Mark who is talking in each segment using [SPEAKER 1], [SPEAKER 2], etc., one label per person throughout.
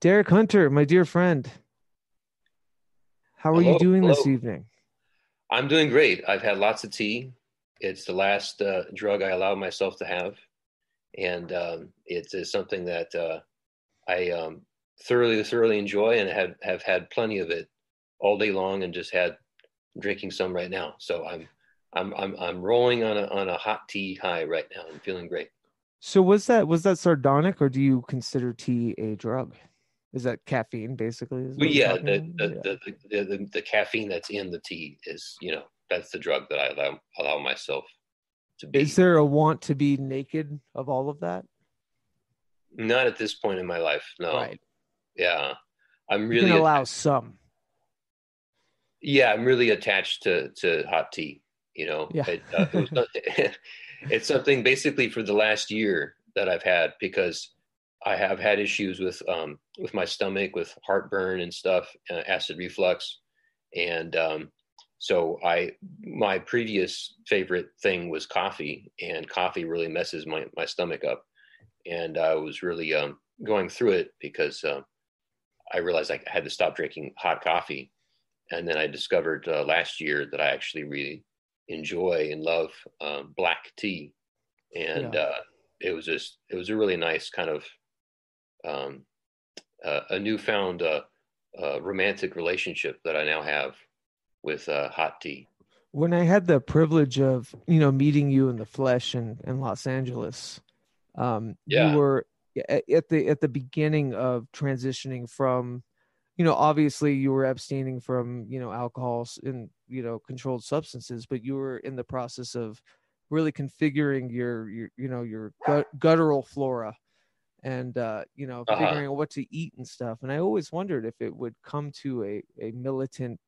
[SPEAKER 1] Derek Hunter, my dear friend. How are
[SPEAKER 2] Hello,
[SPEAKER 1] you doing this evening?
[SPEAKER 2] I'm doing great. I've had lots of tea. It's the last uh, drug I allow myself to have, and um, it is something that uh, I um, thoroughly, thoroughly enjoy, and have have had plenty of it all day long, and just had drinking some right now. So I'm I'm I'm I'm rolling on a on a hot tea high right now. I'm feeling great.
[SPEAKER 1] So was that was that sardonic or do you consider tea a drug? Is that caffeine basically? is
[SPEAKER 2] Well, yeah, the the,
[SPEAKER 1] Yeah.
[SPEAKER 2] the, the, the the caffeine that's in the tea is you know that's the drug that I allow allow myself to be.
[SPEAKER 1] Is there a want to be naked of all of that?
[SPEAKER 2] Not at this point in my life. No.
[SPEAKER 1] Right.
[SPEAKER 2] Yeah. I'm
[SPEAKER 1] You
[SPEAKER 2] really
[SPEAKER 1] can allow some.
[SPEAKER 2] yeah, I'm really attached to to hot tea, you know.
[SPEAKER 1] Yeah.
[SPEAKER 2] It, uh, it not- it's something basically for the last year that I've had because I have had issues with um with my stomach with heartburn and stuff, uh, acid reflux. And um so I my previous favorite thing was coffee and coffee really messes my my stomach up. And I was really um going through it because um I realized I had to stop drinking hot coffee. And then I discovered uh, last year that I actually really enjoy and love um, black tea, and
[SPEAKER 1] Yeah.
[SPEAKER 2] uh, it was just it was a really nice kind of um, uh, a newfound uh, uh, romantic relationship that I now have with uh, hot tea.
[SPEAKER 1] When I had the privilege of, you know, meeting you in the flesh in, in Los Angeles, um,
[SPEAKER 2] Yeah.
[SPEAKER 1] you were at the at the beginning of transitioning from, you know, obviously you were abstaining from, you know, alcohols and, you know, controlled substances, but you were in the process of really configuring your your you know your gut, guttural flora and uh you know
[SPEAKER 2] Uh-huh.
[SPEAKER 1] figuring out what to eat and stuff and i always wondered if it would come to a a militant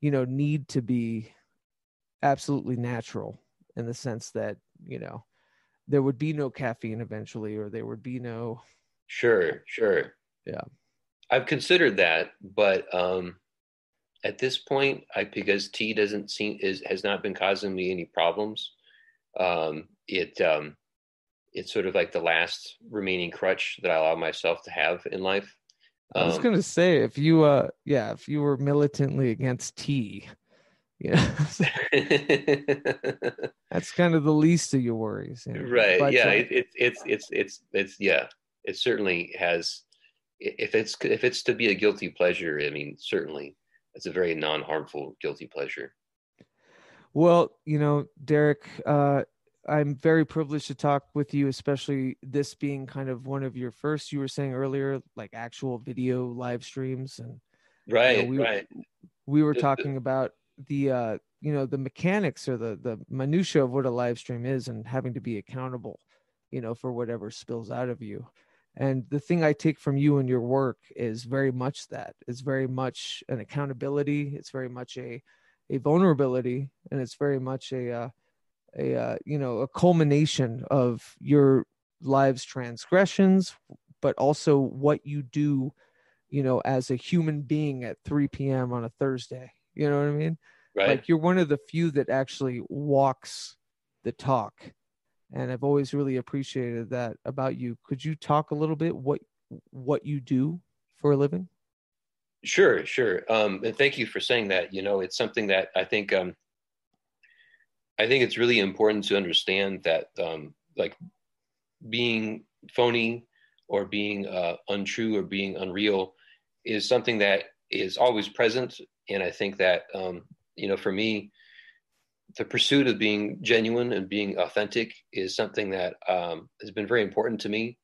[SPEAKER 1] you know need to be absolutely natural in the sense that you know there would be no caffeine eventually or there would be no
[SPEAKER 2] Sure, sure.
[SPEAKER 1] Yeah.
[SPEAKER 2] I've considered that, but um, at this point, I because tea doesn't seem is has not been causing me any problems. Um, it um, it's sort of like the last remaining crutch that I allow myself to have in life.
[SPEAKER 1] i was
[SPEAKER 2] Um,
[SPEAKER 1] gonna say if you uh yeah if you were militantly against tea you know that's kind of the least of your worries you know.
[SPEAKER 2] right
[SPEAKER 1] But,
[SPEAKER 2] yeah
[SPEAKER 1] uh,
[SPEAKER 2] it, it, it's it's it's it's yeah it certainly has if it's if it's to be a guilty pleasure i mean certainly it's a very non-harmful guilty pleasure
[SPEAKER 1] Well, you know, Derek, uh, I'm very privileged to talk with you, especially this being kind of one of your first, you were saying earlier, like actual video live streams. And
[SPEAKER 2] right
[SPEAKER 1] we-
[SPEAKER 2] right
[SPEAKER 1] we were talking about the, uh, you know, the mechanics or the, the minutia of what a live stream is and having to be accountable, you know, for whatever spills out of you. And the thing I take from you and your work is very much that. It's very much an accountability. It's very much a, a vulnerability, and it's very much a, uh, a uh, you know a culmination of your lives transgressions but also what you do you know as a human being at 3 p.m on a thursday. You know what i mean?
[SPEAKER 2] Right.
[SPEAKER 1] Like you're one of the few that actually walks the talk. And i've always really appreciated that about you. Could you talk a little bit what what you do for a living?
[SPEAKER 2] Sure, sure. Um, and thank you for saying that. You know, it's something that I think um, I think it's really important to understand that um, like being phony or being uh, untrue or being unreal is something that is always present. And I think that um, you know, for me, the pursuit of being genuine and being authentic is something that um, has been very important to me.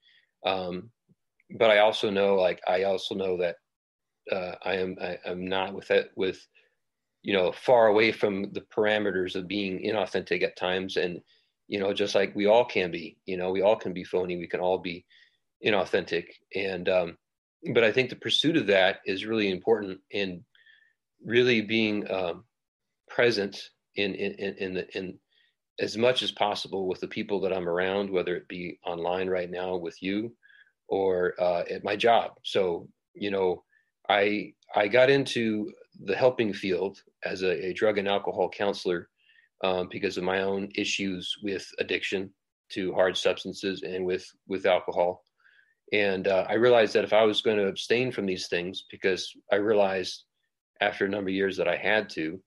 [SPEAKER 2] Um, but I also know, like, I also know that uh, I am I, I'm not with it with you know far away from the parameters of being inauthentic at times. And you know just like we all can be you know we all can be phony. We can all be inauthentic. And um, but I think the pursuit of that is really important in really being um, present in in in in, the, in as much as possible with the people that I'm around whether it be online right now with you or uh, at my job. So you know I I got into the helping field as a, a drug and alcohol counselor um, because of my own issues with addiction to hard substances and with with alcohol, And uh, I realized that if I was going to abstain from these things, because I realized after a number of years that I had to,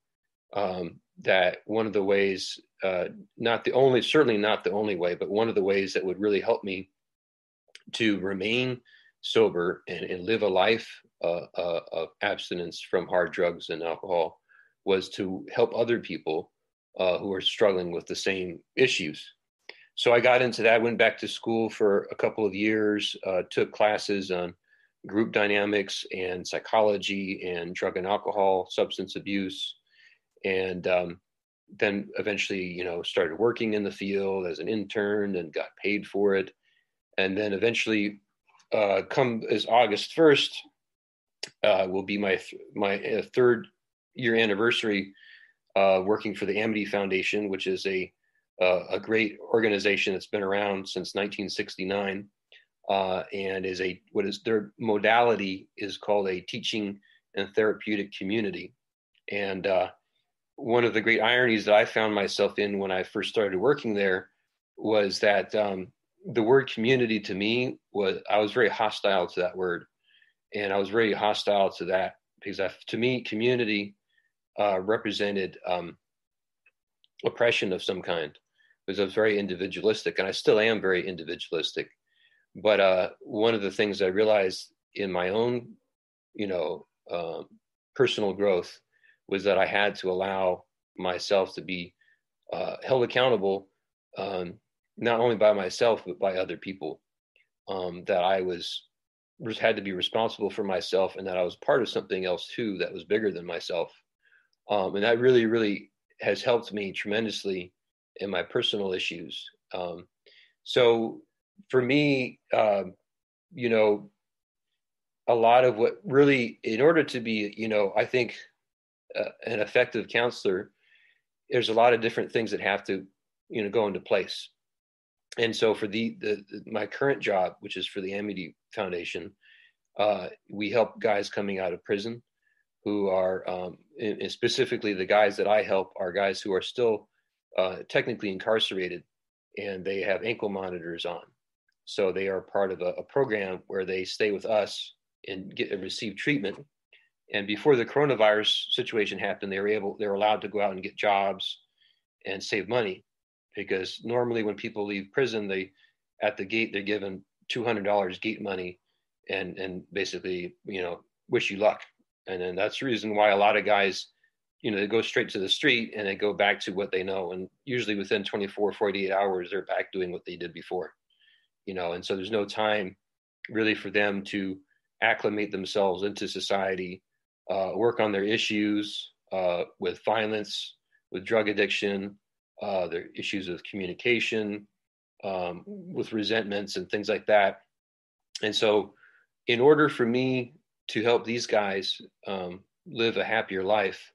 [SPEAKER 2] um, that one of the ways, uh, not the only, certainly not the only way, but one of the ways that would really help me to remain sober and, and live a life uh, uh, of abstinence from hard drugs and alcohol was to help other people uh, who are struggling with the same issues. So I got into that, went back to school for a couple of years, uh, took classes on group dynamics and psychology and drug and alcohol, substance abuse, and um, then eventually, you know, started working in the field as an intern and got paid for it. And then eventually, uh, come as August 1st, uh, will be my th- my uh, third year anniversary uh, working for the Amity Foundation, which is a uh, a great organization that's been around since 1969, uh, and is a what is their modality is called a teaching and therapeutic community. And uh, one of the great ironies that I found myself in when I first started working there was that um, the word community to me was I was very hostile to that word, and I was very hostile to that because I, to me community uh, represented um, oppression of some kind because I was very individualistic, and I still am very individualistic. But uh, one of the things I realized in my own, you know, um, personal growth was that I had to allow myself to be uh, held accountable, um, not only by myself but by other people. Um, that I was had to be responsible for myself, and that I was part of something else too that was bigger than myself. Um, and that really really has helped me tremendously in my personal issues. Um, so for me uh, you know a lot of what really in order to be you know i think uh, an effective counselor there's a lot of different things that have to you know go into place. And so for the, the, the my current job which is for the amity foundation uh, we help guys coming out of prison who are um, specifically the guys that I help are guys who are still uh, technically incarcerated and they have ankle monitors on. So they are part of a, a program where they stay with us and get and receive treatment. And before the coronavirus situation happened, they were able they were allowed to go out and get jobs and save money because normally when people leave prison, they at the gate they're given two hundred dollars gate money and and basically you know wish you luck. And then that's the reason why a lot of guys you know they go straight to the street and they go back to what they know. And usually within 24 48 hours they're back doing what they did before you know. And so there's no time really for them to acclimate themselves into society uh, work on their issues uh, with violence with drug addiction uh, their issues with communication um, with resentments and things like that and so in order for me to help these guys um, live a happier life,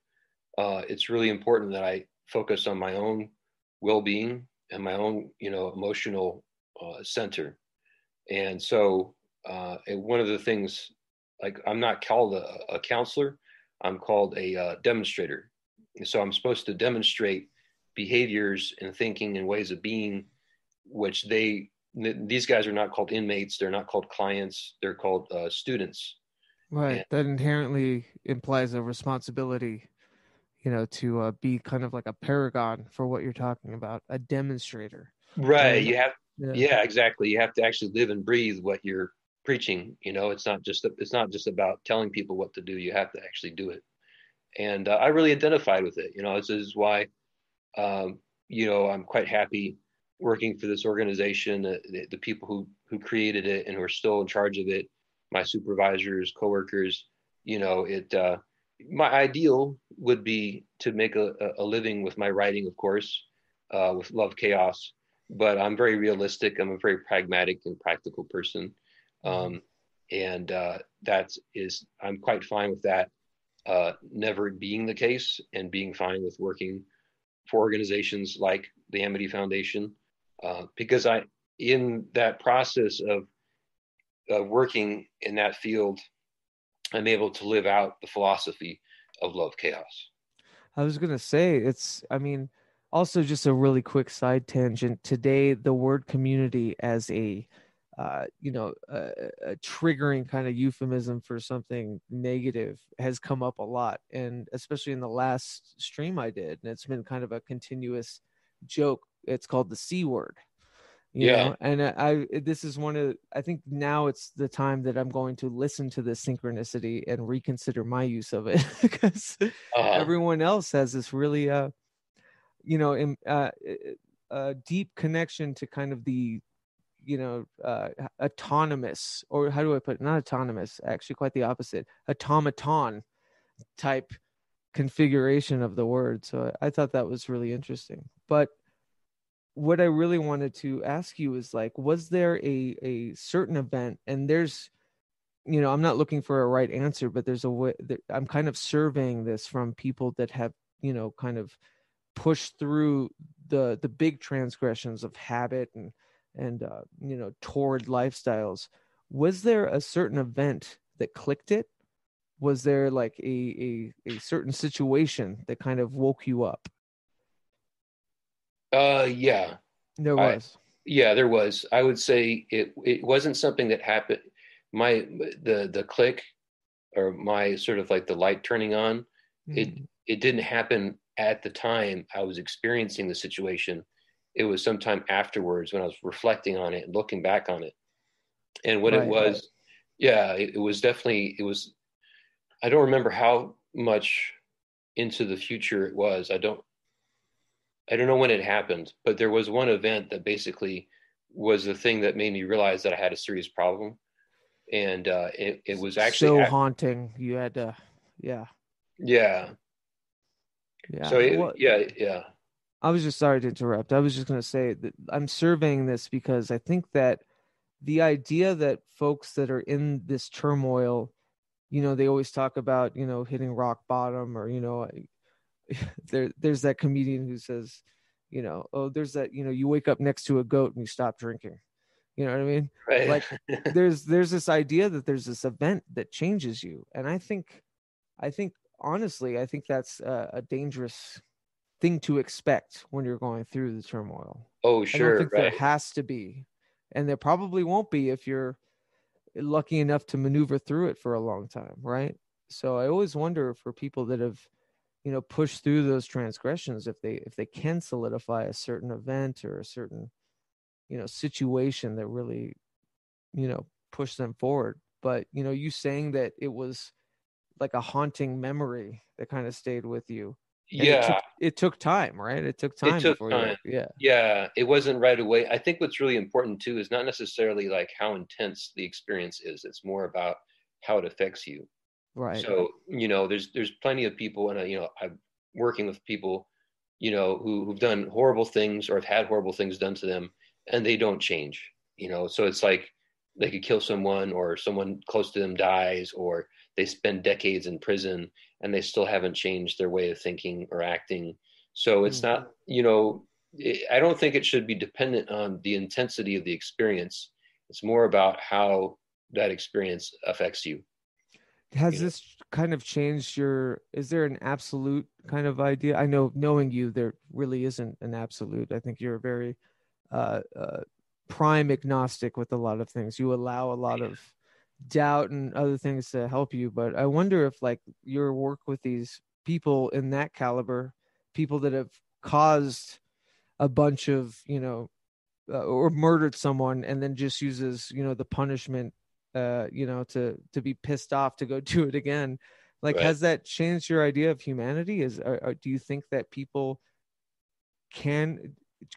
[SPEAKER 2] uh, it's really important that I focus on my own well-being and my own, you know, emotional uh, center. And so, uh, and one of the things, like I'm not called a, a counselor, I'm called a uh, demonstrator. And so I'm supposed to demonstrate behaviors and thinking and ways of being, which they these guys are not called inmates, they're not called clients, they're called uh, students
[SPEAKER 1] Right. that inherently implies a responsibility, you know, to uh, be kind of like a paragon for what you're talking about, a demonstrator.
[SPEAKER 2] Right. you have, yeah. yeah, exactly. You have to actually live and breathe what you're preaching. You know, it's not just it's not just about telling people what to do. You have to actually do it. And uh, I really identified with it. You know, this is why, um, you know, I'm quite happy working for this organization. Uh, the, the people who who created it and who are still in charge of it my supervisors, coworkers. You know, it. Uh, my ideal would be to make a, a living with my writing, of course, uh, with Love Chaos. But I'm very realistic. I'm a very pragmatic and practical person, um, and uh, that is I'm quite fine with that. Uh, never being the case, and being fine with working for organizations like the Amity Foundation, uh, because I in that process of uh, working in that field, I'm able to live out the philosophy of love chaos.
[SPEAKER 1] I was going to say, it's, I mean, also just a really quick side tangent. Today, the word community as a uh, you know, a, a, triggering kind of euphemism for something negative has come up a lot, and especially in the last stream I did, and it's been kind of a continuous joke. It's called the c word. yeah, know? and I, I this is one of I think now it's the time that I'm going to listen to this synchronicity and reconsider my use of it because uh-huh. everyone else has this really uh you know in, uh, a deep connection to kind of the you know uh, autonomous or how do i put it not autonomous actually quite the opposite automaton type configuration of the word so i thought that was really interesting but what i really wanted to ask you is like was there a a certain event and there's you know i'm not looking for a right answer but there's a way that i'm kind of surveying this from people that have you know kind of pushed through the the big transgressions of habit and and uh, you know toward lifestyles. Was there a certain event that clicked it? Was there like a a, a certain situation that kind of woke you up
[SPEAKER 2] uh yeah
[SPEAKER 1] there was
[SPEAKER 2] I, yeah there was i would say it it wasn't something that happened my the the click or my sort of like the light turning on mm. it it didn't happen at the time I was experiencing the situation, it was sometime afterwards when I was reflecting on it and looking back on it. And what right, it was, right. yeah, it, it, was definitely, it was, I don't remember how much into the future it was. I don't, I don't know when it happened, but there was one event that basically was the thing that made me realize that I had a serious problem. And uh, it, it was actually
[SPEAKER 1] so haunting. You had to, yeah.
[SPEAKER 2] Yeah. Yeah. So it, well, yeah, yeah.
[SPEAKER 1] I was just sorry to interrupt. I was just going to say that I'm surveying this because I think that the idea that folks that are in this turmoil, you know, they always talk about, you know, hitting rock bottom or, you know, there there's that comedian who says, you know, oh, there's that, you know, you wake up next to a goat and you stop drinking. You know what I mean? Right. Like there's there's this idea that there's this event that changes you. And I think I think honestly, I think that's a, a, dangerous thing to expect when you're going through the turmoil.
[SPEAKER 2] Oh, sure. I think
[SPEAKER 1] right. there has to be, and there probably won't be if you're lucky enough to maneuver through it for a long time, right? So I always wonder for people that have, you know, push through those transgressions if they if they can solidify a certain event or a certain, you know, situation that really, you know, push them forward. But you know, you saying that it was like a haunting memory that kind of stayed with you.
[SPEAKER 2] And yeah,
[SPEAKER 1] it took, it took, time, right? It took time.
[SPEAKER 2] It took time.
[SPEAKER 1] You, yeah,
[SPEAKER 2] yeah. It wasn't right away. I think what's really important too is not necessarily like how intense the experience is. It's more about how it affects you.
[SPEAKER 1] Right.
[SPEAKER 2] So you know, there's there's plenty of people, and I, you know, I'm working with people, you know, who who've done horrible things or have had horrible things done to them, and they don't change. You know, so it's like they could kill someone, or someone close to them dies, or they spend decades in prison and they still haven't changed their way of thinking or acting. So it's mm-hmm. not, you know, I don't think it should be dependent on the intensity of the experience. It's more about how that experience affects you.
[SPEAKER 1] Has you this know? kind of changed your? Is there an absolute kind of idea? I know, knowing you, there really isn't an absolute. I think you're a very uh, uh, prime agnostic with a lot of things. You allow a lot of doubt and other things to help you but i wonder if like your work with these people in that caliber people that have caused a bunch of you know uh, or murdered someone and then just uses you know the punishment uh you know to to be pissed off to go do it again. Like right. has that changed your idea of humanity? Is or, or do you think that people can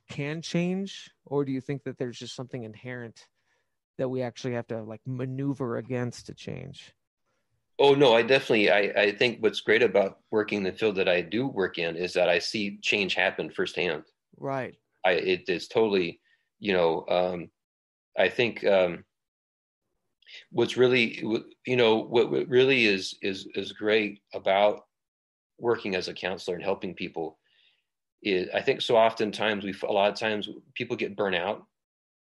[SPEAKER 1] can change or do you think that there's just something inherent that we actually have to like maneuver against to change?
[SPEAKER 2] Oh no i definitely i i think what's great about working in the field that i do work in is that i see change happen firsthand.
[SPEAKER 1] Right.
[SPEAKER 2] I it is totally you know um i think um what's really you know what, what really is is is great about working as a counselor and helping people is i think so oftentimes we a lot of times people get burnt out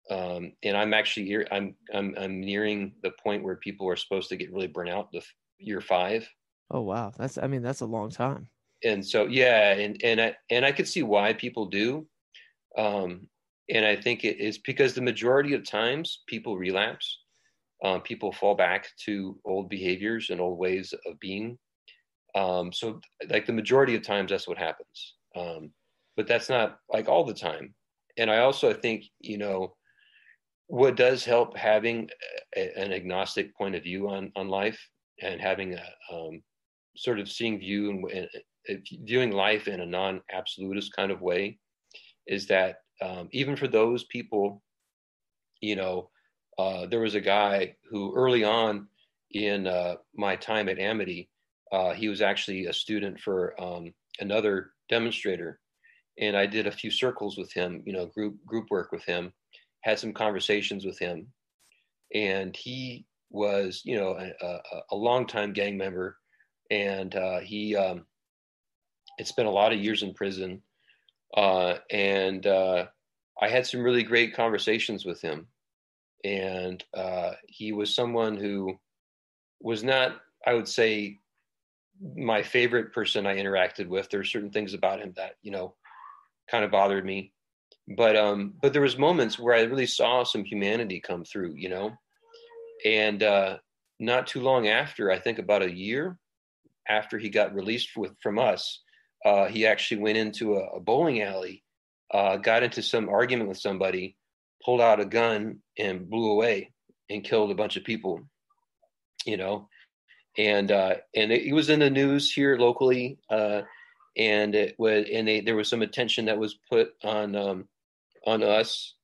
[SPEAKER 2] um, and I'm actually here. I'm I'm I'm nearing the point where people are supposed to get really burnt out the year five.
[SPEAKER 1] Oh wow, that's I mean that's a long time.
[SPEAKER 2] And so yeah, and and I and I could see why people do. Um, and I think it is because the majority of times people relapse, um, people fall back to old behaviors and old ways of being. Um, so, like the majority of times, that's what happens. Um, but that's not like all the time. And I also think you know what does help having a, an agnostic point of view on on life and having a um, sort of seeing view and, and viewing life in a non-absolutist kind of way is that um, even for those people, you know, uh, there was a guy who early on in uh, my time at Amity, uh, he was actually a student for um, another demonstrator, and I did a few circles with him, you know, group group work with him, had some conversations with him, and he was, you know, a, a, a longtime gang member, and uh, he um, had spent a lot of years in prison. Uh, and I had some really great conversations with him. And uh, he was someone who was not, I would say, my favorite person I interacted with. There are certain things about him that, you know, kind of bothered me. But um, but there was moments where I really saw some humanity come through, you know. And uh, not too long after, I think about a year after he got released with from us, uh, he actually went into a, a bowling alley, uh, got into some argument with somebody, pulled out a gun and blew away and killed a bunch of people. You know, and uh, and it, it was in the news here locally, uh, and it was and they, there was some attention that was put on um, on us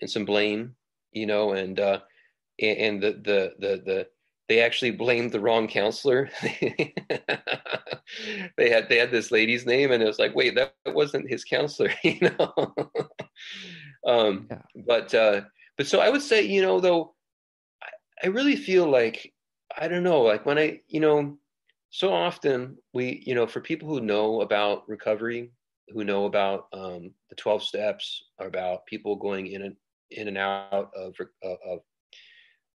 [SPEAKER 2] and some blame, you know, and uh, and the the the the they actually blamed the wrong counselor. they had they had this lady's name, and it was like, wait, that wasn't his counselor, you know. Um, yeah. But uh, but so I would say, you know, though, I, I really feel like I don't know, like when I, you know, so often we, you know, for people who know about recovery, who know about um, the twelve steps, about people going in and in and out of of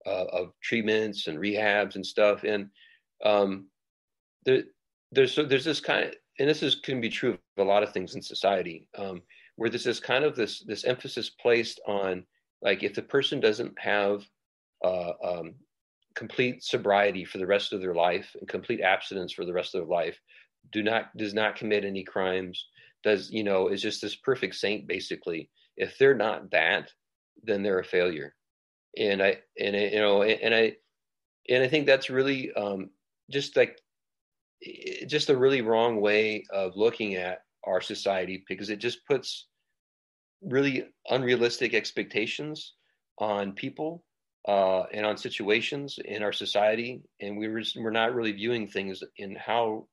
[SPEAKER 2] uh, of treatments and rehabs and stuff. And um, there, there's so there's this kind of, and this is can be true of a lot of things in society, um, where this kind of this this emphasis placed on like if the person doesn't have uh, um, complete sobriety for the rest of their life and complete abstinence for the rest of their life, do not does not commit any crimes, does you know is just this perfect saint basically. If they're not that, then they're a failure and I and I, you know and I and I think that's really um, just like just a really wrong way of looking at our society because it just puts really unrealistic expectations on people uh, and on situations in our society, and we were we're not really viewing things in how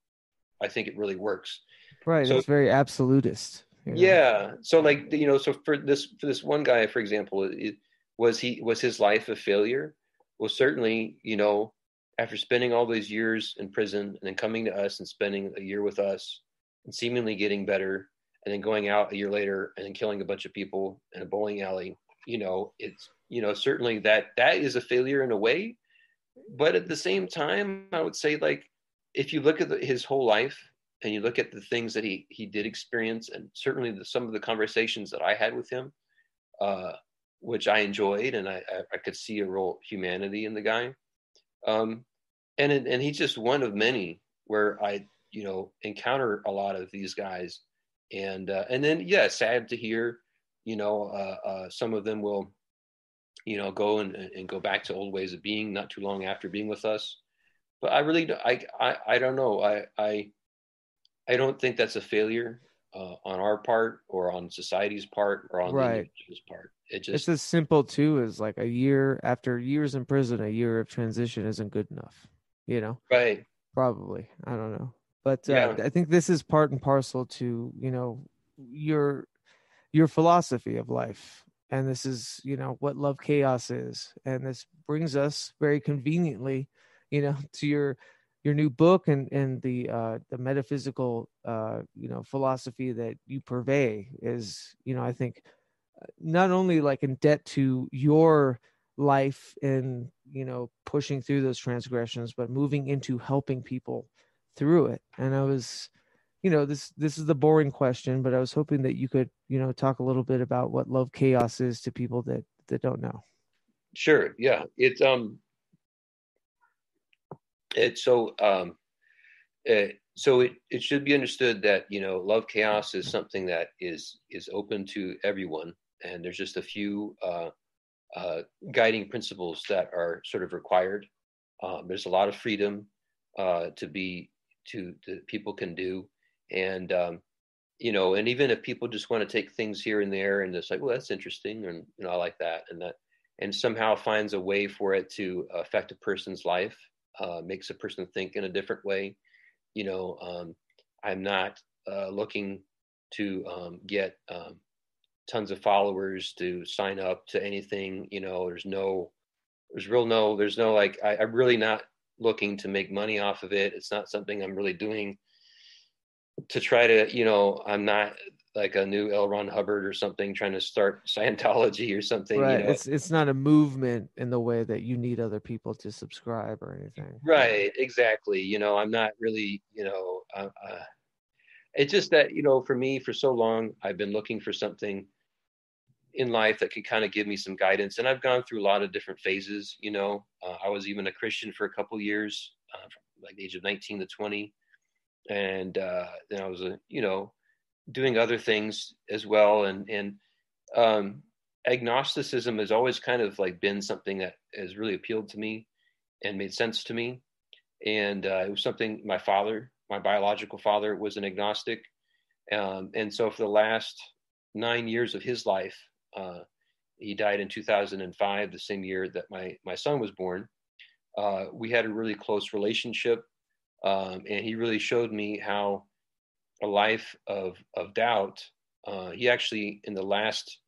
[SPEAKER 2] I think it really works.
[SPEAKER 1] Right, so, it's very absolutist.
[SPEAKER 2] You know? Yeah. So like you know, so for this for this one guy, for example, it, was he was his life a failure? Well, certainly, you know, after spending all those years in prison and then coming to us and spending a year with us and seemingly getting better and then going out a year later and then killing a bunch of people in a bowling alley, you know, it's you know, certainly that that is a failure in a way. But at the same time, I would say like if you look at the, his whole life and you look at the things that he he did experience and certainly the, some of the conversations that I had with him, uh, which I enjoyed, and I, I could see a real humanity in the guy. Um, and and he's just one of many where I you know encounter a lot of these guys, and uh, and then yeah, sad to hear, you know, uh, uh, some of them will, you know, go and and go back to old ways of being not too long after being with us. But I really I I I don't know I I I don't think that's a failure uh, on our part or on society's part or on right. the individual's part. It just
[SPEAKER 1] it's as simple too as like a year after years in prison, a year of transition isn't good enough. You know,
[SPEAKER 2] right?
[SPEAKER 1] Probably. I don't know, but uh, yeah. I think this is part and parcel to you know your your philosophy of life, and this is you know what love chaos is, and this brings us very conveniently, you know, to your your new book and and the uh the metaphysical uh you know philosophy that you purvey is you know i think not only like in debt to your life and you know pushing through those transgressions but moving into helping people through it. And i was you know this this is the boring question but i was hoping that you could you know talk a little bit about what love chaos is to people that that don't know.
[SPEAKER 2] Sure. Yeah. It's um it's so um it, so it, it should be understood that you know love chaos is something that is is open to everyone. And there's just a few uh, uh, guiding principles that are sort of required. Um, there's a lot of freedom uh, to be to people can do and um, you know and even if people just want to take things here and there and it's like well that's interesting and you know i like that and that and somehow finds a way for it to affect a person's life uh, makes a person think in a different way you know, um, I'm not uh, looking to um, get um, tons of followers to sign up to anything. You know, there's no, there's real no, there's no like, I, I'm really not looking to make money off of it. It's not something I'm really doing to try to, you know, I'm not like a new L. Ron Hubbard or something trying to start Scientology or something.
[SPEAKER 1] Right.
[SPEAKER 2] You know?
[SPEAKER 1] It's it's not a movement in the way that you need other people to subscribe or anything.
[SPEAKER 2] Right. Exactly. You know, I'm not really, you know, uh, uh, it's just that you know, for me, for so long, I've been looking for something in life that could kind of give me some guidance, and I've gone through a lot of different phases. You know, uh, I was even a Christian for a couple years, uh, like the age of 19 to 20, and uh, then I was a, you know doing other things as well and and um, agnosticism has always kind of like been something that has really appealed to me and made sense to me and uh, it was something my father my biological father was an agnostic um, and so for the last nine years of his life uh, he died in 2005 the same year that my my son was born uh, we had a really close relationship um, and he really showed me how a life of of doubt. Uh, he actually, in the last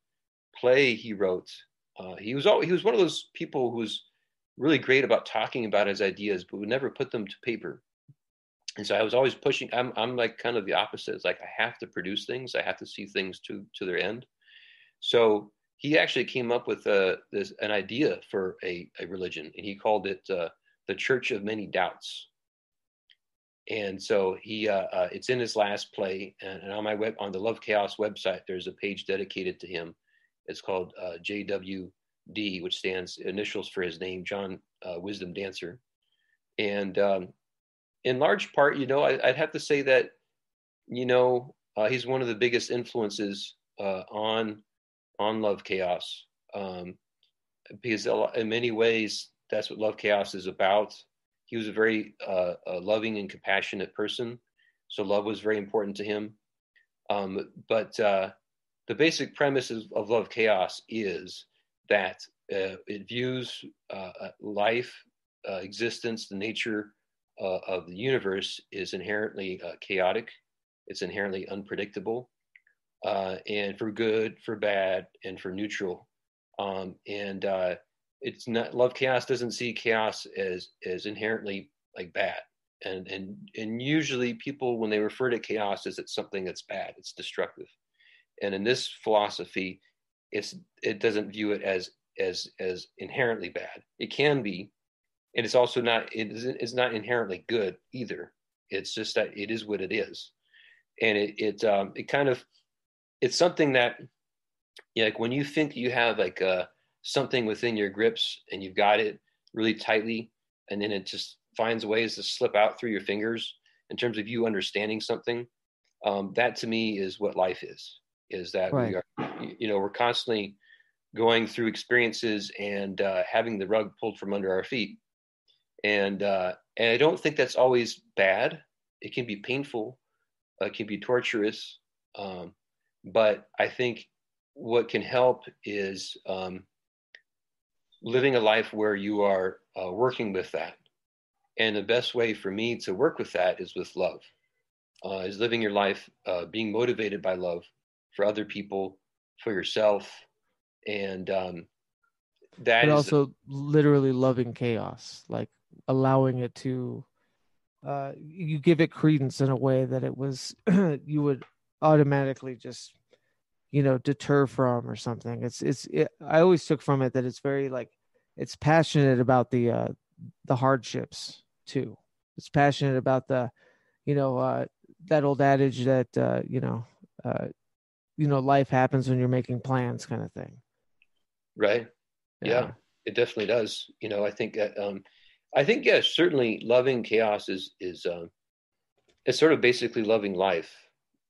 [SPEAKER 2] play he wrote, uh, he was all, he was one of those people who was really great about talking about his ideas, but would never put them to paper. And so I was always pushing. I'm I'm like kind of the opposite. It's like I have to produce things. I have to see things to to their end. So he actually came up with uh, this an idea for a, a religion, and he called it uh, the Church of Many Doubts. And so he uh, uh, it's in his last play and, and, on my web on the love chaos website there's a page dedicated to him. It's called uh, jwd which stands initials for his name john wisdom dancer. And um, in large part you know I, would have to say that you know he's one of the biggest influences on on love chaos um, because in many ways that's what love chaos is about he was a very uh, a loving and compassionate person, so love was very important to him. Um, but uh, the basic premise of Love Chaos is that uh, it views uh, uh, life, uh, existence, the nature of the universe is inherently chaotic. It's inherently unpredictable, and for good, for bad, and for neutral. Um, and it's not love chaos doesn't see chaos as as inherently like bad. And and and usually people when they refer to chaos is it's something that's bad it's destructive. And in this philosophy it's it doesn't view it as as as inherently bad. It can be and it's also not it is it's not inherently good either. It's just that it is what it is. And it it um it kind of it's something that yeah, like when you think you have like a something within your grips and you've got it really tightly and then it just finds ways to slip out through your fingers in terms of you understanding something um, that to me is what life is is that right. we are you know we're constantly going through experiences and uh, having the rug pulled from under our feet. And uh, and i don't think that's always bad. It can be painful. Uh, it can be torturous. Um, but i think what can help is um, living a life where you are uh, working with that. And the best way for me to work with that is with love, uh, is living your life uh, being motivated by love for other people, for yourself. And um, that
[SPEAKER 1] but also literally loving chaos, like allowing it to, uh, you give it credence in a way that it was, you would automatically just you know deter from or something it's it's it, i always took from it that it's very like it's passionate about the uh the hardships too it's passionate about the you know uh that old adage that uh, you know, uh, you know, life happens when you're making plans, kind of thing.
[SPEAKER 2] Right. Yeah, yeah it definitely does. You know, I think that, um, I think yes, certainly loving chaos is is um, it's sort of basically loving life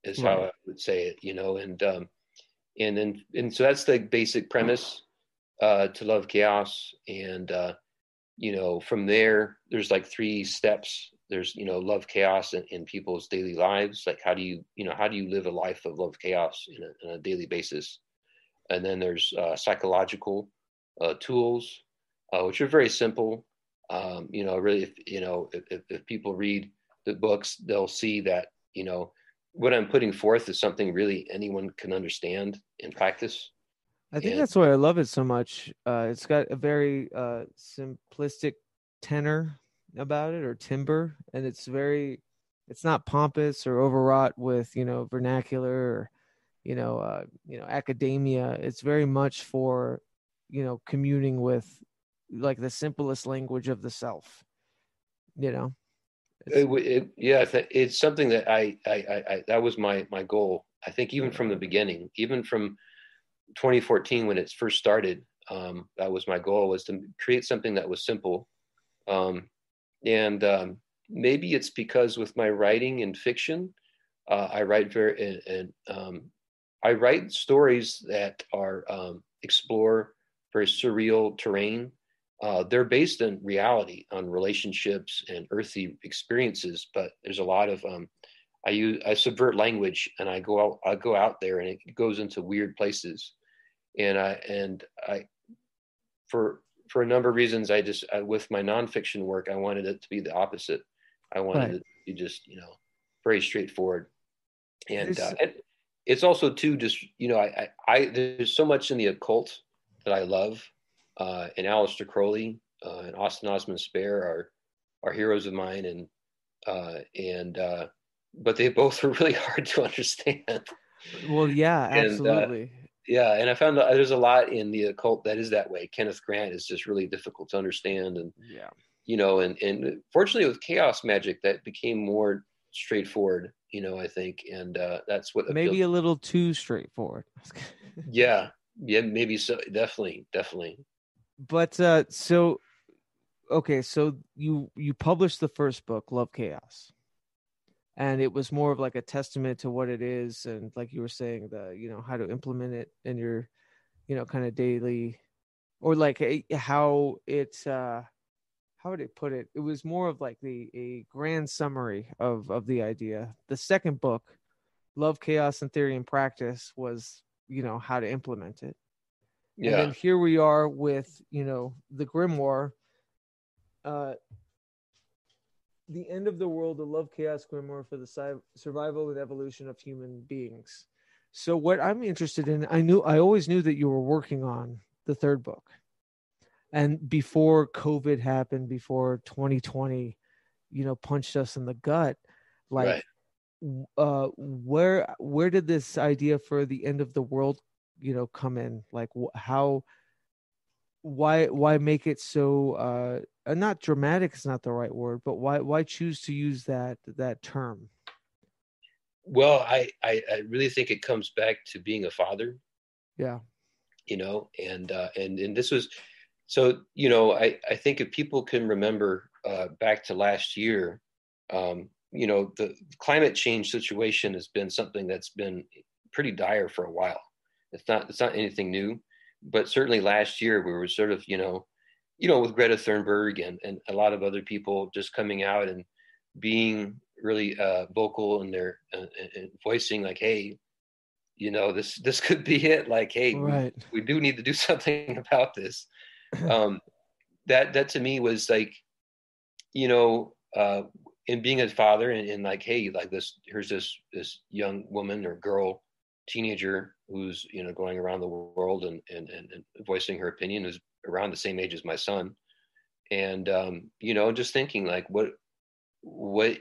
[SPEAKER 2] is right. how I would say it. You know, and um, and then and so that's the basic premise uh, to love chaos, and uh, you know, from there, there's like three steps there's you know love chaos in, in, people's daily lives like how do you you know how do you live a life of love chaos in a, on a daily basis and then there's uh, psychological uh, tools uh, which are very simple um, you know really if you know if, if people read the books they'll see that you know what i'm putting forth is something really anyone can understand and practice.
[SPEAKER 1] I think and, that's why i love it so much. Uh, it's got a very uh, simplistic tenor about it or timber and it's very it's not pompous or overwrought with you know vernacular or you know uh, you know academia. It's very much for you know communing with like the simplest language of the self you know
[SPEAKER 2] it, it, yeah it's something that I, I i that was my my goal i think even from the beginning even from 2014 when it first started um, that was my goal was to create something that was simple um, and um, maybe it's because with my writing and fiction, uh, I write very and, and um, I write stories that are um, explore very surreal terrain. Uh, they're based in reality, on relationships and earthy experiences, but there's a lot of um, I use I subvert language and I go out I go out there and it goes into weird places, and I and I for for a number of reasons, I just I, with my nonfiction work, I wanted it to be the opposite. I wanted right. it to be just you know very straightforward, and, uh, and it's also too just you know I, I, I there's so much in the occult that I love, uh, and Aleister Crowley uh, and Austin Osman Spare are are heroes of mine, and uh, and uh, but they both are really hard to understand.
[SPEAKER 1] Well, yeah, uh, absolutely.
[SPEAKER 2] yeah and i found there's a lot in the occult that is that way. Kenneth grant is just really difficult to understand. And
[SPEAKER 1] yeah.
[SPEAKER 2] you know and and fortunately with chaos magic that became more straightforward you know i think. And uh that's what
[SPEAKER 1] maybe a little too straightforward.
[SPEAKER 2] Yeah. Yeah maybe so. Definitely definitely
[SPEAKER 1] but uh so okay so you you published the first book love chaos. And it was more of like a testament to what it is and like you were saying the you know how to implement it in your you know kind of daily or like a, how it uh how would it put it? It was more of like the a grand summary of of the idea. The second book love chaos and theory and practice was you know how to implement it yeah. and then here we are with you know the grimoire uh the end of the world, the love chaos grimoire for the survival and evolution of human beings. So what I'm interested in, I knew I always knew that you were working on the third book. And before COVID happened, before 2020, you know, punched us in the gut, like right. uh where where did this idea for the end of the world, you know, come in? Like how why why make it so uh uh, not dramatic is not the right word, but why why choose to use that that term?
[SPEAKER 2] Well, I, I, I really think it comes back to being a father.
[SPEAKER 1] Yeah.
[SPEAKER 2] You know, and uh, and and this was so you know I I think if people can remember uh, back to last year, um, you know the climate change situation has been something that's been pretty dire for a while. It's not it's not anything new, but certainly last year we were sort of you know you know, with Greta Thunberg and, and a lot of other people just coming out and being really uh, vocal in their uh, and voicing like, hey, you know, this this could be it. Like, hey, right. we, we, do need to do something about this. um, that that to me was like, you know, uh, in being a father and, and like, hey, like this, here's this this young woman or girl, teenager who's you know going around the world and and and, and voicing her opinion, who's around the same age as my son. And um, you know just thinking like what what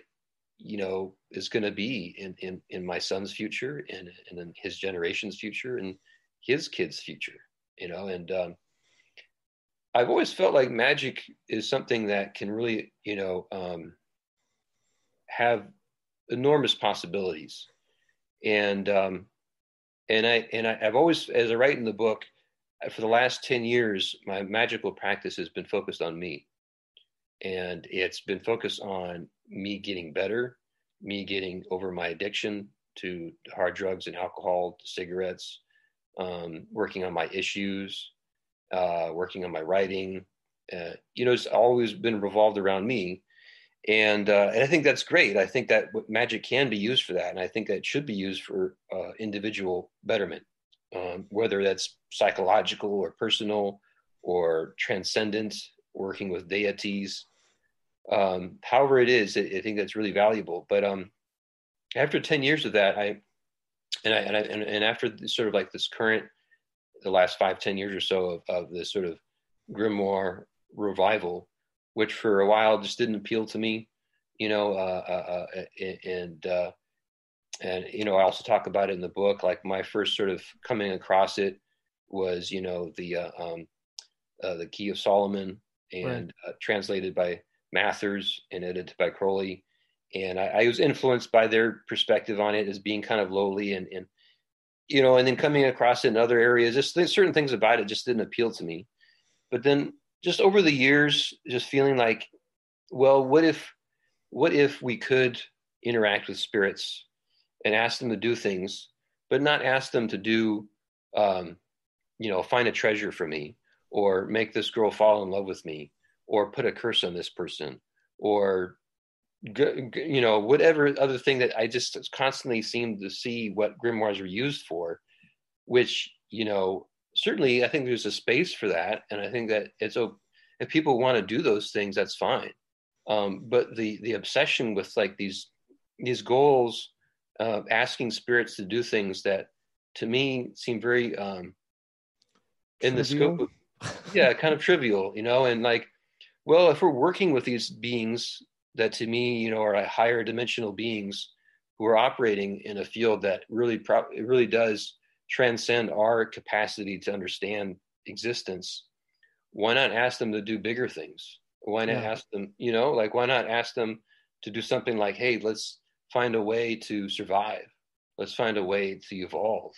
[SPEAKER 2] you know is going to be in, in in my son's future and, and in his generation's future and his kids future you know? And um, i've always felt like magic is something that can really you know um, have enormous possibilities, and um, and I and I, I've always, as I write in the book, for the last ten years, my magical practice has been focused on me, and it's been focused on me getting better, me getting over my addiction to hard drugs and alcohol, cigarettes, um, working on my issues, uh, working on my writing. Uh, you know, it's always been revolved around me. And, uh, and I think that's great. I think that magic can be used for that. And I think that should be used for uh, individual betterment, um, whether that's psychological or personal or transcendent, working with deities. Um, however it is, I, I, think that's really valuable. But um, after 10 years of that, I, and I, and, I, and, and after sort of like this current, the last five, 10 years or so of, of this sort of grimoire revival, which for a while just didn't appeal to me, you know, uh, uh, uh and, uh, and, you know, I also talk about it in the book, like my first sort of coming across it was, you know, the, uh, um, uh, the key of Solomon and right. translated by Mathers and edited by Crowley and I, I, was influenced by their perspective on it as being kind of lowly and, and you know, and then coming across it in other areas, just certain things about it just didn't appeal to me. But then just over the years, just feeling like, well, what if, what if we could interact with spirits and ask them to do things, but not ask them to do, um, you know, find a treasure for me or make this girl fall in love with me or put a curse on this person or you know whatever other thing that i just constantly seem to see what grimoires are used for which you know certainly i think there's a space for that and i think that it's a if people want to do those things that's fine. Um, but the the obsession with like these these goals uh, asking spirits to do things that to me seem very um, in the scope of, yeah kind of trivial you know and like well if we're working with these beings that to me, you know, are higher dimensional beings who are operating in a field that really pro- it really does transcend our capacity to understand existence. Why not ask them to do bigger things? Why not yeah. ask them, you know, like why not ask them to do something like, hey, let's find a way to survive. Let's find a way to evolve.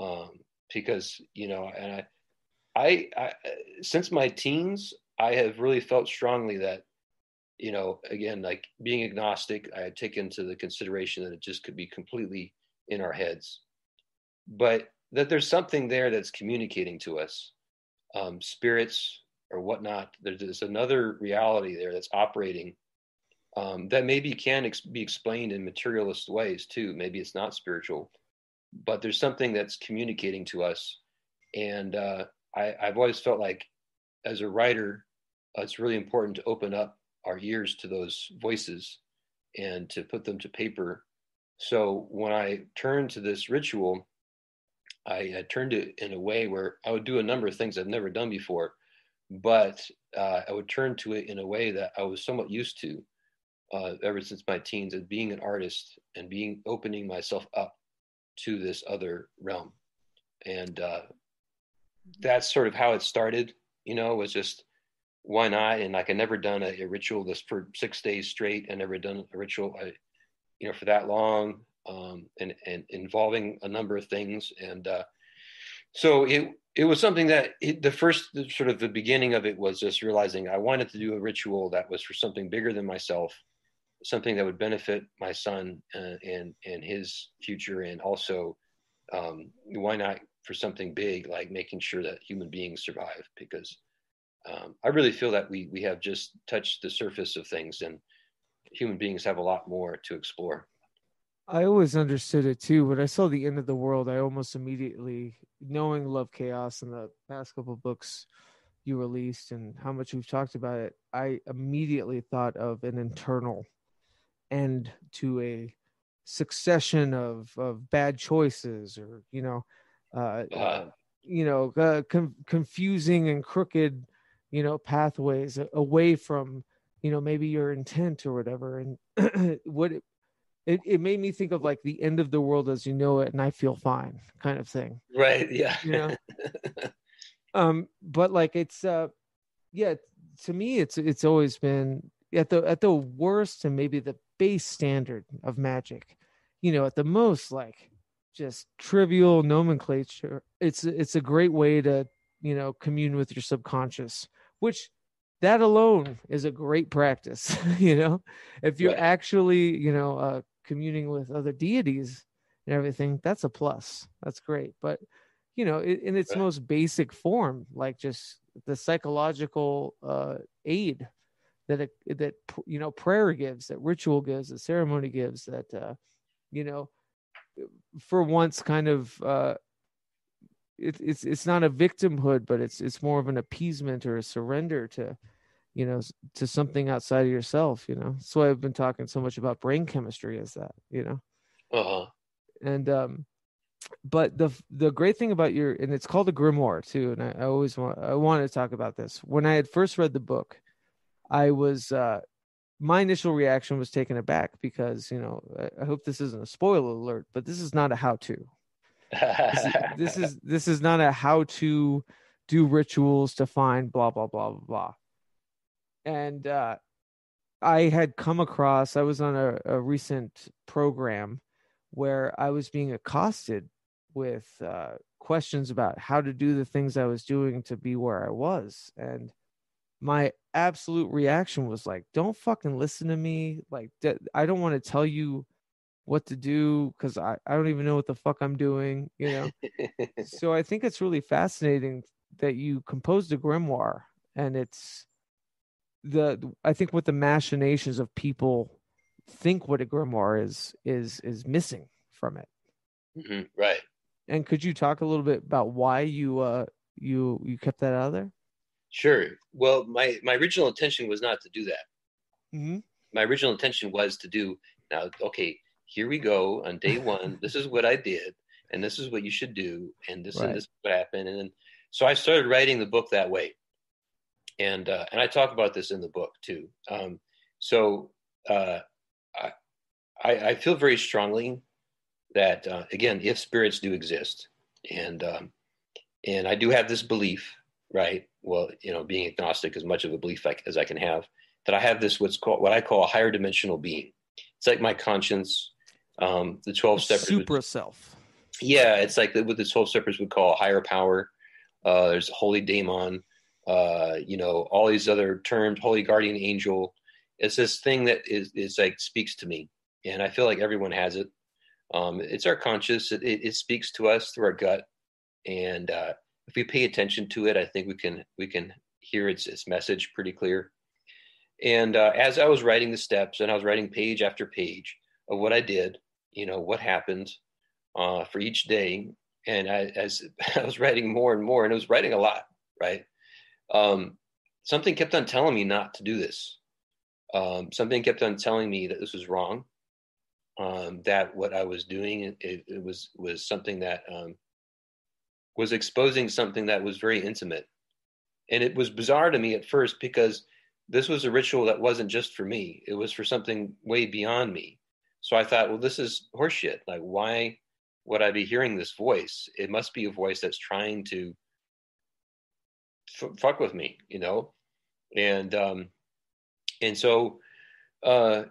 [SPEAKER 2] Um, because, you know, and I, I, I since my teens, I have really felt strongly that you know, again, like being agnostic, I had taken into the consideration that it just could be completely in our heads, but that there's something there that's communicating to us, um, spirits or whatnot. There's another reality there that's operating um, that maybe can ex- be explained in materialist ways too. Maybe it's not spiritual, but there's something that's communicating to us. And uh, I, I've always felt like, as a writer, uh, it's really important to open up our ears to those voices and to put them to paper. So when I turned to this ritual, I turned it in a way where I would do a number of things I've never done before, but uh, I would turn to it in a way that I was somewhat used to uh, ever since my teens as being an artist and being opening myself up to this other realm. And uh, that's sort of how it started, you know, was just why not? And like I never done a, a ritual this for six days straight. I never done a ritual, I, you know, for that long, um, and and involving a number of things. And uh, so it it was something that it, the first sort of the beginning of it was just realizing I wanted to do a ritual that was for something bigger than myself, something that would benefit my son and uh, and, and his future, and also um, why not for something big like making sure that human beings survive because um, I really feel that we we have just touched the surface of things, and human beings have a lot more to explore.
[SPEAKER 1] I always understood it too. When I saw the end of the world, I almost immediately, knowing Love Chaos and the past couple books you released and how much we've talked about it, I immediately thought of an internal end to a succession of of bad choices, or you know, uh, uh, you know, uh, com- confusing and crooked you know pathways away from you know maybe your intent or whatever and what it, it, made me think of like the end of the world as you know it and i feel fine kind of thing.
[SPEAKER 2] Right yeah.
[SPEAKER 1] You know? Um but like it's uh yeah to me it's it's always been at the at the worst and maybe the base standard of magic you know at the most like just trivial nomenclature. It's it's a great way to you know commune with your subconscious which that alone is a great practice you know? If you're actually you know uh communing with other deities and everything that's a plus that's great but you know in its right. most basic form like just the psychological uh aid that it, that you know prayer gives that ritual gives that ceremony gives that uh you know for once kind of uh it, it's it's not a victimhood but it's it's more of an appeasement or a surrender to you know to something outside of yourself you know? That's why i've been talking so much about brain chemistry is that you know?
[SPEAKER 2] Uh-huh.
[SPEAKER 1] And um but the the great thing about your and it's called a grimoire too and I, I always want i wanted to talk about this. When i had first read the book i was uh my initial reaction was taken aback because you know I, I hope this isn't a spoiler alert, but this is not a how to. this, is, this is this is not a how to do rituals to find blah blah blah blah blah. And uh, I had come across I was on a, a recent program where I was being accosted with uh, questions about how to do the things I was doing to be where I was, and my absolute reaction was like, don't fucking listen to me. Like, I don't want to tell you what to do because I, I don't even know what the fuck I'm doing, you know? so I think it's really fascinating that you composed a grimoire and it's the, I think what the machinations of people think what a grimoire is, is, is missing from it.
[SPEAKER 2] Mm-hmm, right.
[SPEAKER 1] And could you talk a little bit about why you, uh, you, you kept that out of there?
[SPEAKER 2] Sure. Well, my my original intention was not to do that.
[SPEAKER 1] Mm-hmm.
[SPEAKER 2] My original intention was to do now. Okay, here we go on day one. this is what I did, and this is what you should do, and this right. and this is what happened, and then so I started writing the book that way, and uh, and I talk about this in the book too. Um, so uh, I I feel very strongly that uh, again, if spirits do exist, and um, and I do have this belief right? Well, you know, being agnostic as much of a belief as I can have, that I have this what's called what I call a higher dimensional being. It's like my conscience, um, the twelve steps.
[SPEAKER 1] Supra self.
[SPEAKER 2] Yeah, it's like what the twelve steppers would call a higher power. Uh, there's holy daemon, uh, you know, all these other terms, holy guardian angel. It's this thing that is is like speaks to me, and I feel like everyone has it. Um, it's our conscious. It, it, it, speaks to us through our gut, and uh, if we pay attention to it, I think we can we can hear its its message pretty clear. And uh, as I was writing the steps, and I was writing page after page of what I did, you know, what happened uh, for each day, and I, as I was writing more and more, and I was writing a lot, right? Um, something kept on telling me not to do this. Um, something kept on telling me that this was wrong. Um, that what I was doing it, it was was something that um, was exposing something that was very intimate. And it was bizarre to me at first because this was a ritual that wasn't just for me, it was for something way beyond me. So I thought, well, this is horseshit. Like, why would I be hearing this voice? It must be a voice that's trying to f- fuck with me, you know? And, um, and so, uh,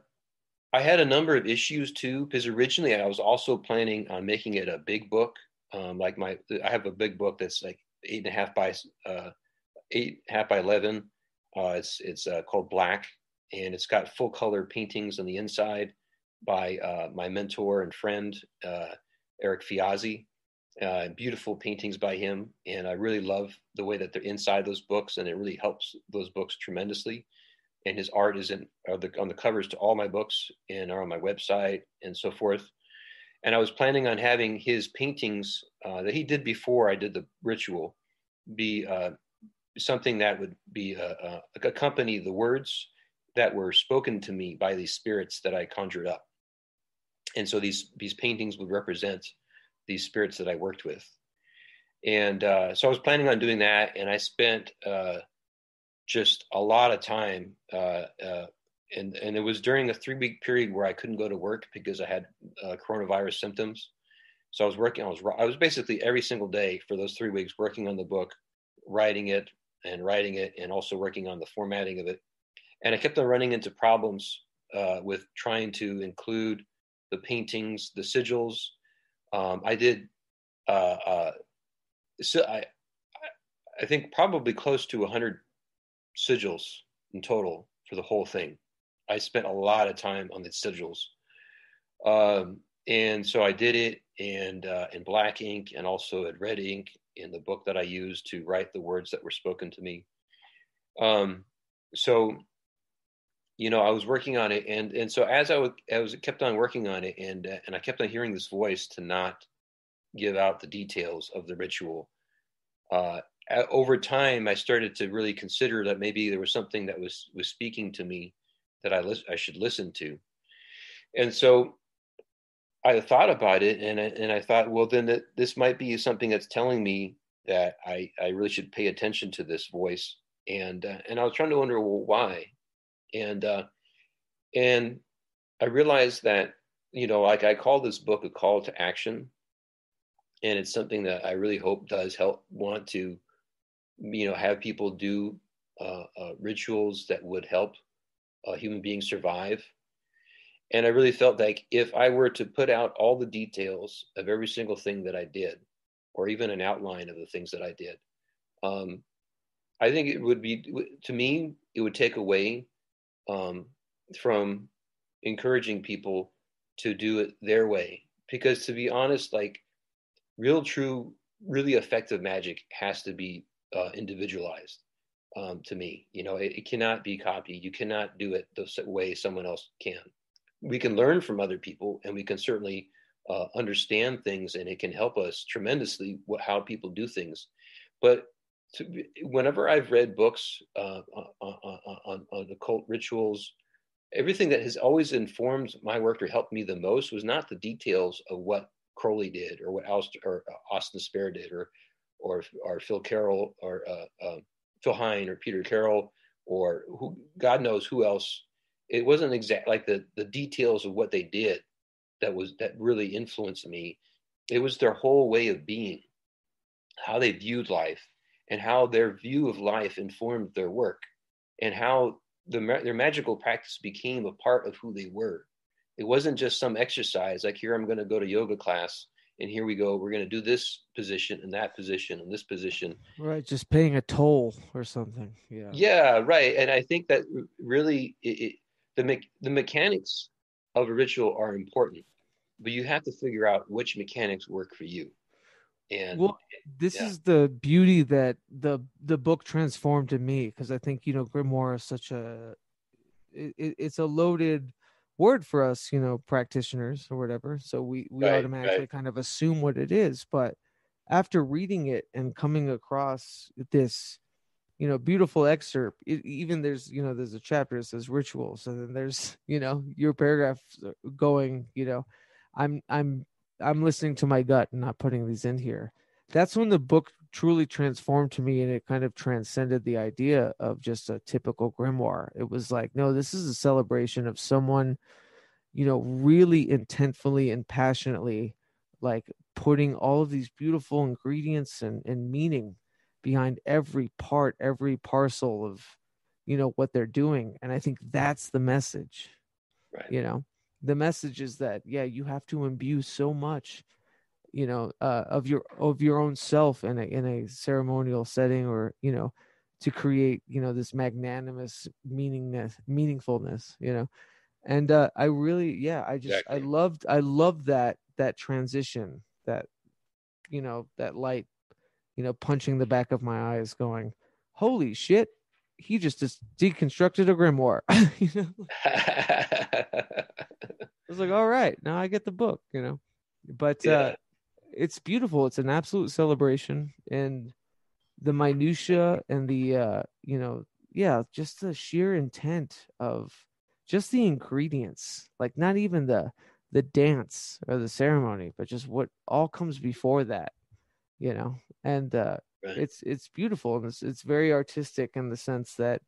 [SPEAKER 2] I had a number of issues too, because originally I was also planning on making it a big book um, like my, I have a big book that's like eight and a half by uh, eight half by eleven. Uh, it's it's uh, called Black, and it's got full color paintings on the inside by uh, my mentor and friend uh, Eric Fiazi. Uh, beautiful paintings by him, and I really love the way that they're inside those books, and it really helps those books tremendously. And his art is in the, on the covers to all my books and are on my website and so forth and I was planning on having his paintings uh, that he did before I did the ritual be uh, something that would be accompany the words that were spoken to me by these spirits that I conjured up. And so these these paintings would represent these spirits that I worked with. And uh, so I was planning on doing that, and I spent uh, just a lot of time and and it was during a three week period where I couldn't go to work because I had uh, coronavirus symptoms. So I was working. I was I was basically every single day for those three weeks working on the book, writing it and writing it, and also working on the formatting of it. and I kept on running into problems uh, with trying to include the paintings, the sigils. Um, I did, uh, uh, so I, I think probably close to 100 sigils in total for the whole thing. I spent a lot of time on the sigils. Um, and so I did it and uh, in black ink and also in red ink in the book that I used to write the words that were spoken to me. Um, so, you know, I was working on it, and and so as I was, I was kept on working on it, and uh, and I kept on hearing this voice to not give out the details of the ritual. Uh, over time, I started to really consider that maybe there was something that was was speaking to me that I lis- I should listen to, and so I thought about it and I, and I thought, well, then that this might be something that's telling me that I, I really should pay attention to this voice. And, uh, and I was trying to wonder, well, why? And, uh, and I realized that, you know, like I call this book a call to action. And it's something that I really hope does help want to, you know, have people do uh, uh rituals that would help a human being survive and I really felt like if I were to put out all the details of every single thing that I did, or even an outline of the things that I did, um, I think it would be, to me, it would take away um, from encouraging people to do it their way. Because to be honest, like real, true, really effective magic has to be uh, individualized. Um, to me, you know, it, it cannot be copied. You cannot do it the way someone else can we can learn from other people and we can certainly uh, understand things and it can help us tremendously what, how people do things but to, whenever i've read books uh, on, on, on occult rituals everything that has always informed my work or helped me the most was not the details of what crowley did or what Aleister, or uh, austin spare did or or or phil carroll or uh, uh, phil hine or peter carroll or who god knows who else. It wasn't exact like the the details of what they did that was that really influenced me. It was their whole way of being how they viewed life and how their view of life informed their work and how the, their magical practice became a part of who they were. It wasn't just some exercise like here i'm going to go to yoga class and here we go we're going to do this position and that position and this position.
[SPEAKER 1] Right just paying a toll or something yeah.
[SPEAKER 2] Yeah right and i think that really it, the me- the mechanics of a ritual are important, but you have to figure out which mechanics work for you. And
[SPEAKER 1] well, this yeah. is the beauty that the the book transformed to me because I think you know grimoire is such a it, it's a loaded word for us, you know, practitioners or whatever. So we we right, automatically right. kind of assume what it is, but after reading it and coming across this you know beautiful excerpt it, even there's you know there's a chapter that says rituals and then there's you know your paragraph going you know i'm i'm i'm listening to my gut and not putting these in here that's when the book truly transformed to me and it kind of transcended the idea of just a typical grimoire it was like no this is a celebration of someone you know really intentfully and passionately like putting all of these beautiful ingredients and, and meaning behind every part, every parcel of, you know, what they're doing. And I think that's the message. Right. You know, the message is that, yeah, you have to imbue so much, you know, uh, of your of your own self in a in a ceremonial setting or, you know, to create, you know, this magnanimous meaningness, meaningfulness, you know. And uh I really, yeah, I just exactly. I loved I loved that that transition, that you know, that light you know, punching the back of my eyes, going, "Holy shit!" He just just deconstructed a grimoire. you know, I was like, "All right, now I get the book," you know. But yeah. uh, it's beautiful. It's an absolute celebration, and the minutia and the uh, you know, yeah, just the sheer intent of just the ingredients, like not even the the dance or the ceremony, but just what all comes before that you know and uh right. it's it's beautiful and it's it's very artistic in the sense that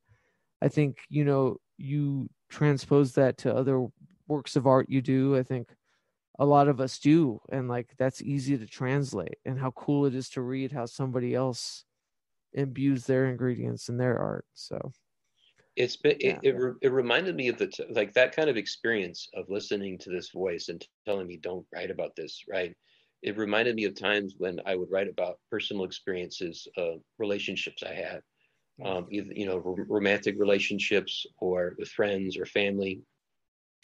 [SPEAKER 1] i think you know you transpose that to other works of art you do i think a lot of us do and like that's easy to translate and how cool it is to read how somebody else imbues their ingredients in their art so.
[SPEAKER 2] It's been
[SPEAKER 1] Yeah.
[SPEAKER 2] it, it, it reminded me of the t- like that kind of experience of listening to this voice and telling me don't write about this right? It reminded me of times when i would write about personal experiences uh, relationships i had um, either you know r- romantic relationships or with friends or family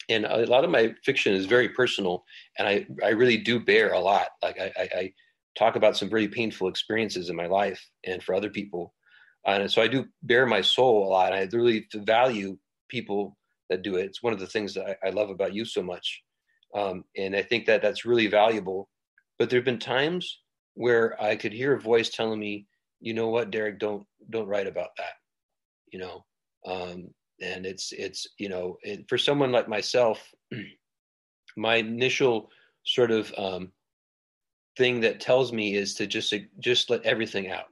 [SPEAKER 2] and a lot of my fiction is very personal and i i really do bear a lot like i i, I talk about some very painful experiences in my life and for other people and so I do bear my soul a lot. I really value people that do it. It's one of the things that I, I love about you so much, um, and I think that that's really valuable. But there have been times where I could hear a voice telling me, "You know what, Derek? Don't don't write about that." You know, um, and it's it's you know, it, for someone like myself, my initial sort of um, thing that tells me is to just just let everything out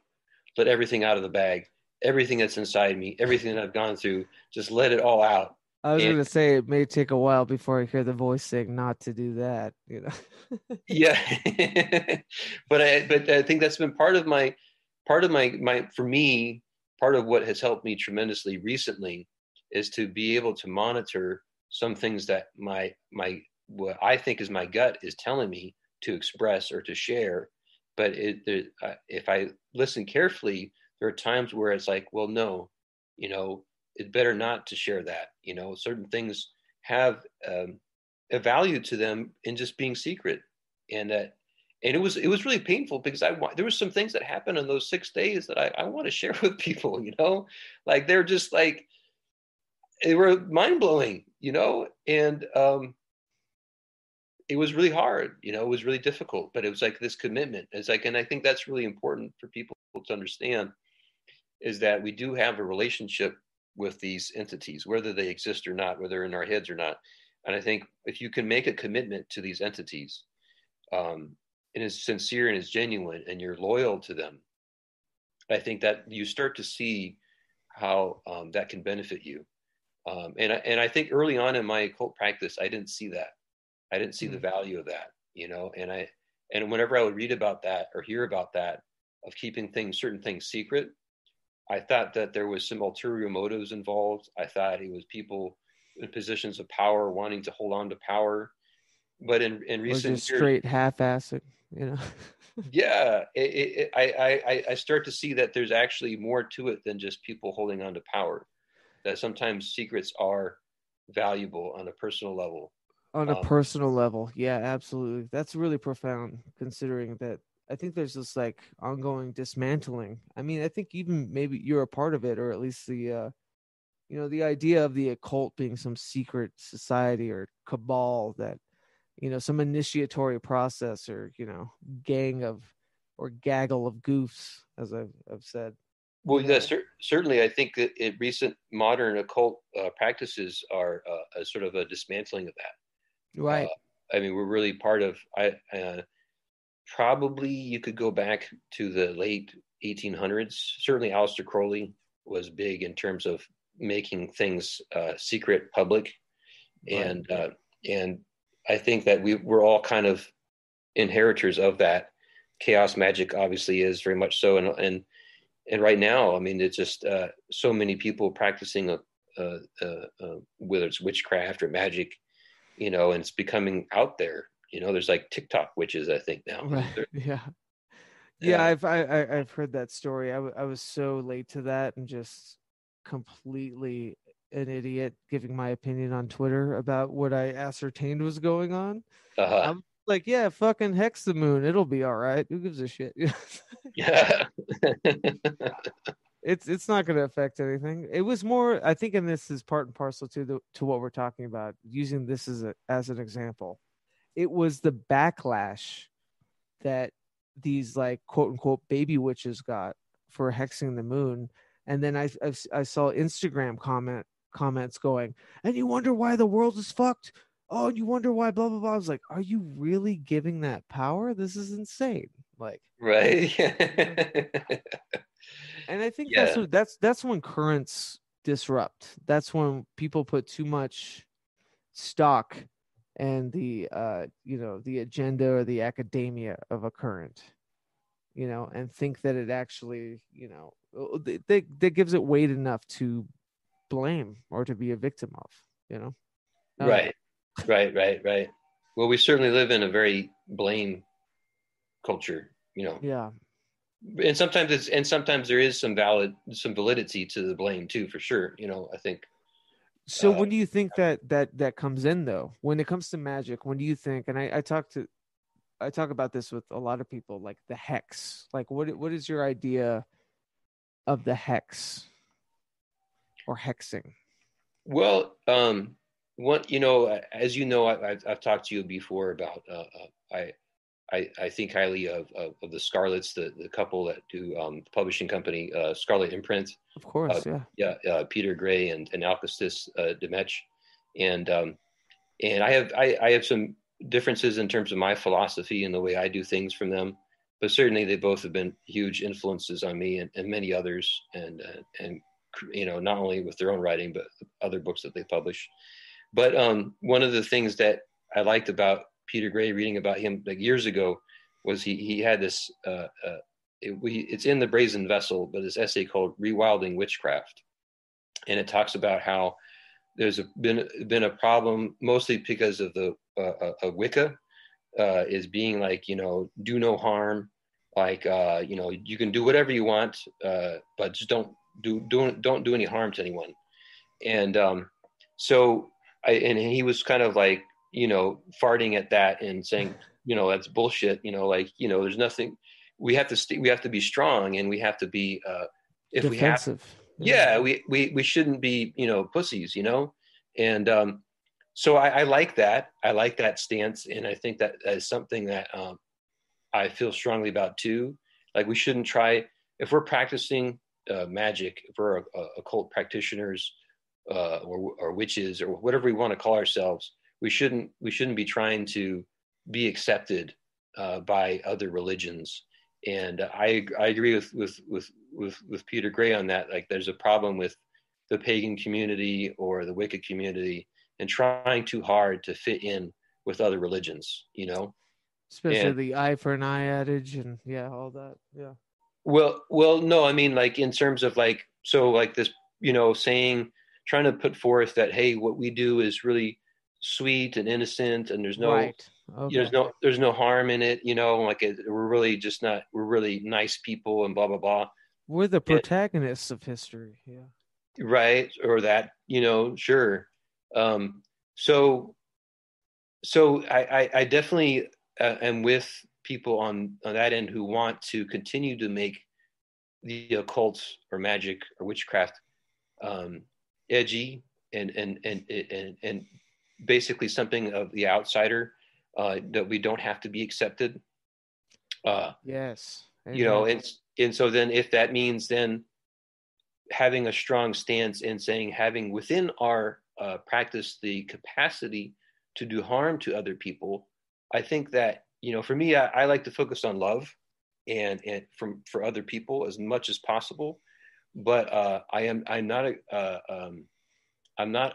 [SPEAKER 2] let everything out of the bag, everything that's inside me, everything that I've gone through, just let it all out.
[SPEAKER 1] I was
[SPEAKER 2] And-
[SPEAKER 1] gonna say it may take a while before I hear the voice saying not to do that. You know.
[SPEAKER 2] Yeah, but I but I think that's been part of my part of my my for me part of what has helped me tremendously recently is to be able to monitor some things that my my what I think is my gut is telling me to express or to share. But it, uh, if I listen carefully, there are times where it's like, well, no, you know, it's better not to share that. You know, certain things have um, a value to them in just being secret, and that, and it was it was really painful because I there was some things that happened in those six days that I, I want to share with people. You know, like they're just like they were mind blowing. You know, and um, it was really hard you know? It was really difficult but it was like this commitment. It's like and i think that's really important for people to understand is that we do have a relationship with these entities whether they exist or not whether in our heads or not. And i think if you can make a commitment to these entities um, and is sincere and is genuine and you're loyal to them i think that you start to see how um, that can benefit you um, and, I, and i think early on in my occult practice i didn't see that I didn't see the value of that, you know, and I and whenever I would read about that or hear about that of keeping things certain things secret, I thought that there was some ulterior motives involved. I thought it was people in positions of power wanting to hold on to power. But in in recent years,
[SPEAKER 1] straight half-assed. You know.
[SPEAKER 2] yeah, it, it, it, I, I I start to see that there's actually more to it than just people holding on to power. That sometimes secrets are valuable on a personal level.
[SPEAKER 1] on a
[SPEAKER 2] Um,
[SPEAKER 1] personal level. Yeah absolutely. That's really profound considering that i think there's this like ongoing dismantling. I mean i think even maybe you're a part of it or at least the uh you know the idea of the occult being some secret society or cabal that you know some initiatory process or you know gang of or gaggle of goofs as i've, I've said
[SPEAKER 2] Well, yeah,
[SPEAKER 1] know?
[SPEAKER 2] cer- certainly. I think that it, recent modern occult uh, practices are uh, a sort of a dismantling of that.
[SPEAKER 1] right
[SPEAKER 2] I mean, we're really part of. I uh, probably you could go back to the late 1800s. Certainly, Aleister Crowley was big in terms of making things uh, secret public,
[SPEAKER 1] Right.
[SPEAKER 2] and uh, and I think that we we're all kind of inheritors of that. Chaos magic obviously is very much so, and and and right now, I mean, it's just uh, so many people practicing a, uh, uh, uh, whether it's witchcraft or magic, you know, and it's becoming out there. You know, there's like TikTok witches, I think now.
[SPEAKER 1] right yeah yeah,
[SPEAKER 2] Yeah.
[SPEAKER 1] i've I, I i've heard that story I, w- I was so late to that and just completely an idiot giving my opinion on twitter about what i ascertained was going on
[SPEAKER 2] Uh,
[SPEAKER 1] i'm like yeah fucking hex the moon it'll be all right who gives a shit?
[SPEAKER 2] Yeah.
[SPEAKER 1] it's it's not going to affect anything. It was more i think and this is part and parcel to the to what we're talking about using this as a as an example. It was the backlash that these like quote unquote baby witches got for hexing the moon. And then i i, I saw instagram comment comments going and you wonder why the world is fucked oh and you wonder why blah blah blah. I was like are you really giving that power? This is insane. Like
[SPEAKER 2] right.
[SPEAKER 1] and i think that's what that's that's when currents disrupt. That's when people put too much stock and the uh you know the agenda or the academia of a current you know and think that it actually you know uh, that that gives it weight enough to blame or to be a victim of you know?
[SPEAKER 2] Uh, right right right right. Well we certainly live in a very blame culture you know.
[SPEAKER 1] Yeah.
[SPEAKER 2] And sometimes it's and sometimes there is some valid some validity to the blame too for sure you know i think.
[SPEAKER 1] So uh, when do you think that that that comes in though? When it comes to magic when do you think and i i talk to i talk about this with a lot of people like the hex. Like what what is your idea of the hex or hexing?
[SPEAKER 2] Well um what you know as you know I, have talked to you before about uh, uh, i I, I think highly of, of, of, the Scarlets, the, the couple that do um, the publishing company, uh, Scarlet Imprint.
[SPEAKER 1] Of course, uh,
[SPEAKER 2] yeah. Yeah, uh, Peter Grey and, and Alkistis uh, Dimech. And, um, and I have, I, I have some differences in terms of my philosophy and the way I do things from them. But certainly they both have been huge influences on me and, and many others. And, uh, and, you know, not only with their own writing, but other books that they publish. But um, one of the things that I liked about Peter Grey reading about him like years ago was he he had this uh, uh, it, we, it's in the Brazen Vessel, but this essay called Rewilding Witchcraft, and it talks about how there's a, been been a problem mostly because of the uh, uh, Wicca uh, is being like you know do no harm, like uh, you know you can do whatever you want, uh, but just don't do don't don't do any harm to anyone, and um, so I and he was kind of like you know, farting at that and saying, you know, that's bullshit. You know, like, you know, there's nothing. We have to st- we have to be strong, and we have to be uh, if
[SPEAKER 1] Defensive.
[SPEAKER 2] we have, yeah, we we we shouldn't be, you know, pussies, you know, and um, so I, I like that. I like that stance, and I think that is something that um, I feel strongly about too. Like we shouldn't try if we're practicing uh, magic, if we're a, a occult practitioners uh, or, or witches or whatever we want to call ourselves we shouldn't we shouldn't be trying to be accepted uh, by other religions. And I I agree with, with with with with Peter Grey on that. Like, there's a problem with the pagan community or the Wicca community and trying too hard to fit in with other religions. You know,
[SPEAKER 1] especially and, the eye for an eye adage and yeah, all that. Yeah.
[SPEAKER 2] Well, well, no, I mean like in terms of like so like this, you know, saying trying to put forth that hey, what we do is really sweet and innocent and there's no right. okay. there's no there's no harm in it you know like it, we're really just not we're really nice people and blah blah blah
[SPEAKER 1] we're the protagonists and, of history yeah
[SPEAKER 2] right or that you know sure um so so i i, I definitely uh, am with people on on that end who want to continue to make the occult or magic or witchcraft um edgy and and and and and basically something of the outsider uh, that we don't have to be accepted.
[SPEAKER 1] Uh, yes.
[SPEAKER 2] Amen. You know, and and so then if that means then having a strong stance and saying having within our uh, practice the capacity to do harm to other people, I think that you know for me I, I like to focus on love and and from for other people as much as possible. But uh, I am I'm not a uh, um, I'm not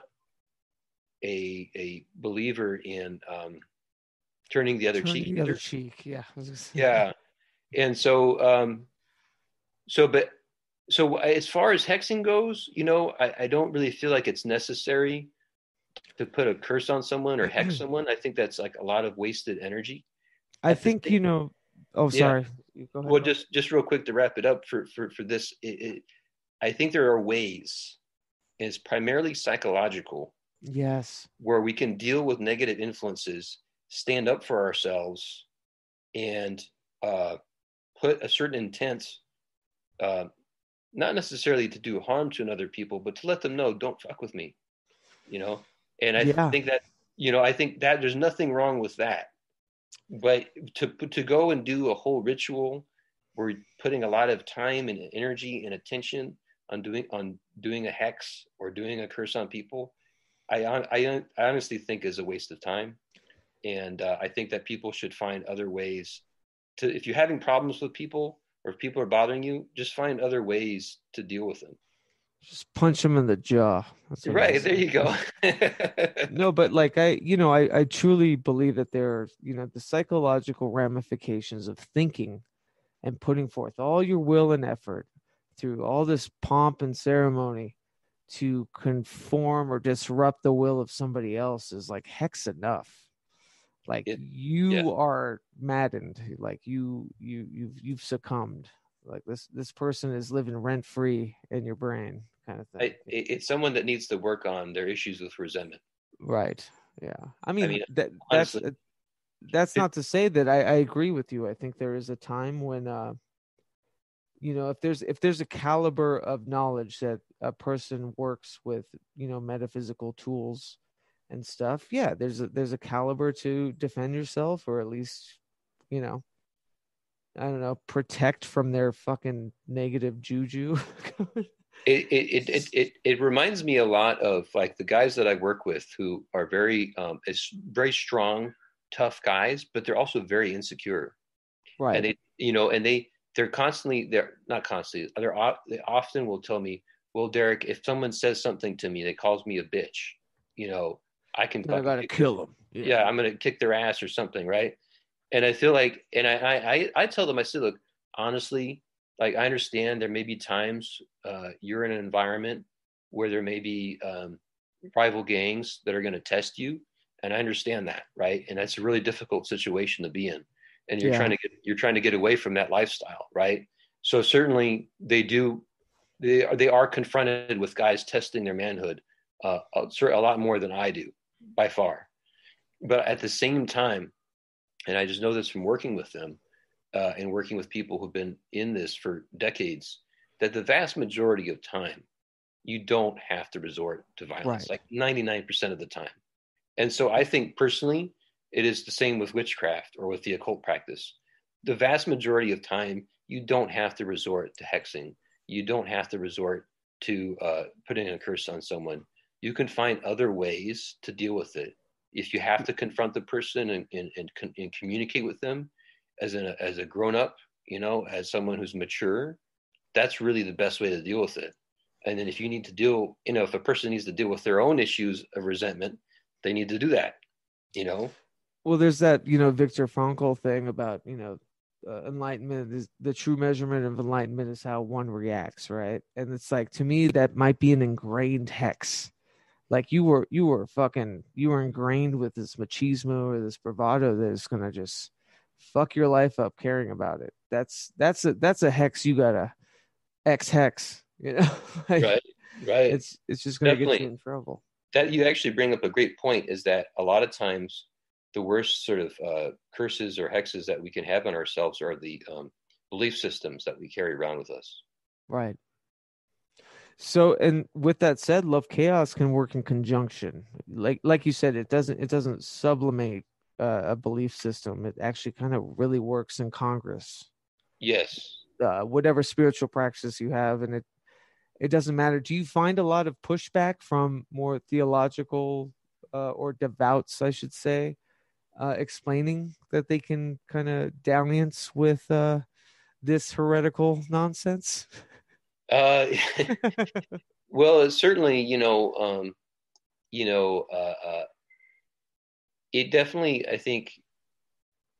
[SPEAKER 2] a a believer in um, turning the other
[SPEAKER 1] turning
[SPEAKER 2] cheek.
[SPEAKER 1] The other cheek, yeah.
[SPEAKER 2] yeah, and so um, so but so as far as hexing goes, you know, I, I don't really feel like it's necessary to put a curse on someone or hex someone. I think that's like a lot of wasted energy.
[SPEAKER 1] I think you know. Oh, sorry.
[SPEAKER 2] Yeah. Well, just just real quick to wrap it up for for for this, it, it, I think there are ways. and It's primarily psychological
[SPEAKER 1] Yes.
[SPEAKER 2] Where we can deal with negative influences, stand up for ourselves, and uh, put a certain intent, uh, not necessarily to do harm to another people, but to let them know, don't fuck with me, you know? And I yeah. think that, you know, I think that there's nothing wrong with that. But to, to go and do a whole ritual, we're putting a lot of time and energy and attention on doing on doing a hex or doing a curse on people I, I, I honestly think is a waste of time. And uh, I think that people should find other ways to, if you're having problems with people or if people are bothering you, just find other ways to deal with them.
[SPEAKER 1] Just punch them in the jaw.
[SPEAKER 2] right. There you go.
[SPEAKER 1] no, but like I, you know, I, I truly believe that there are, you know, the psychological ramifications of thinking and putting forth all your will and effort through all this pomp and ceremony to conform or disrupt the will of somebody else is like hex enough. Like it, you yeah. are maddened. Like you you you've you've succumbed. Like this this person is living rent free in your brain kind of thing. I,
[SPEAKER 2] it's someone that needs to work on their issues with resentment.
[SPEAKER 1] Right. Yeah. I mean, I mean that that's honestly, that's it, not to say that I, I agree with you. I think there is a time when uh you know if there's if there's a caliber of knowledge that a person works with you know metaphysical tools and stuff yeah there's a there's a caliber to defend yourself or at least you know i don't know protect from their fucking negative juju.
[SPEAKER 2] It, it, it it it reminds me a lot of like the guys that i work with who are very um is very strong tough guys but they're also very insecure.
[SPEAKER 1] Right.
[SPEAKER 2] and they you know and they they're constantly they're not constantly they're they often will tell me well derek if someone says something to me that calls me a bitch you know i can
[SPEAKER 1] i gotta kill them
[SPEAKER 2] yeah. yeah. i'm gonna kick their ass or something right and i feel like and i i i tell them i say look honestly like i understand there may be times uh, you're in an environment where there may be um, rival gangs that are going to test you and i understand that right and that's a really difficult situation to be in and you're yeah. trying to get you're trying to get away from that lifestyle, right? So certainly they do they are they are confronted with guys testing their manhood uh, a, a lot more than I do by far. But at the same time, and I just know this from working with them uh, and working with people who've been in this for decades, that the vast majority of time, you don't have to resort to violence, right. like 99% of the time. And so I think personally, it is the same with witchcraft or with the occult practice. The vast majority of time, you don't have to resort to hexing. You don't have to resort to uh, putting a curse on someone. You can find other ways to deal with it. If you have to confront the person and, and, and, and communicate with them as, an, as a grown up, you know, as someone who's mature, that's really the best way to deal with it. And then if you need to deal, you know, if a person needs to deal with their own issues of resentment, they need to do that, you know
[SPEAKER 1] well there's that you know Viktor Frankl thing about you know uh, enlightenment is the true measurement of enlightenment is how one reacts right? And it's like to me that might be an ingrained hex. Like you were you were fucking you were ingrained with this machismo or this bravado that is gonna just fuck your life up caring about it. That's that's a that's a hex you gotta x hex you know?
[SPEAKER 2] Like, right right.
[SPEAKER 1] it's it's just gonna Definitely. get you in trouble.
[SPEAKER 2] That you actually bring up a great point is that a lot of times the worst sort of uh, curses or hexes that we can have on ourselves are the um, belief systems that we carry around with us.
[SPEAKER 1] Right. So, and with that said, love chaos can work in conjunction. Like, like you said, it doesn't, it doesn't sublimate uh, a belief system. It actually kind of really works in Congress.
[SPEAKER 2] Yes.
[SPEAKER 1] Uh, whatever spiritual practice you have, and it, it doesn't matter. Do you find a lot of pushback from more theological uh, or devouts, I should say, uh, explaining that they can kind of dalliance with uh, this heretical nonsense?
[SPEAKER 2] Uh, well, certainly, you know, um, you know, uh, uh, it definitely, I think,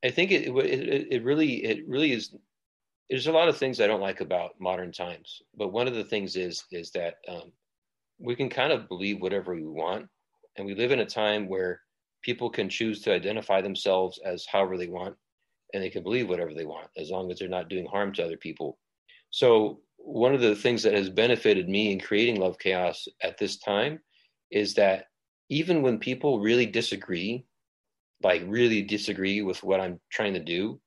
[SPEAKER 2] I think it, it, it really, it really is. There's a lot of things I don't like about modern times, but one of the things is, is that um, we can kind of believe whatever we want, and we live in a time where people can choose to identify themselves as however they want and they can believe whatever they want as long as they're not doing harm to other people so one of the things that has benefited me in creating love chaos at this time is that even when people really disagree like really disagree with what i'm trying to do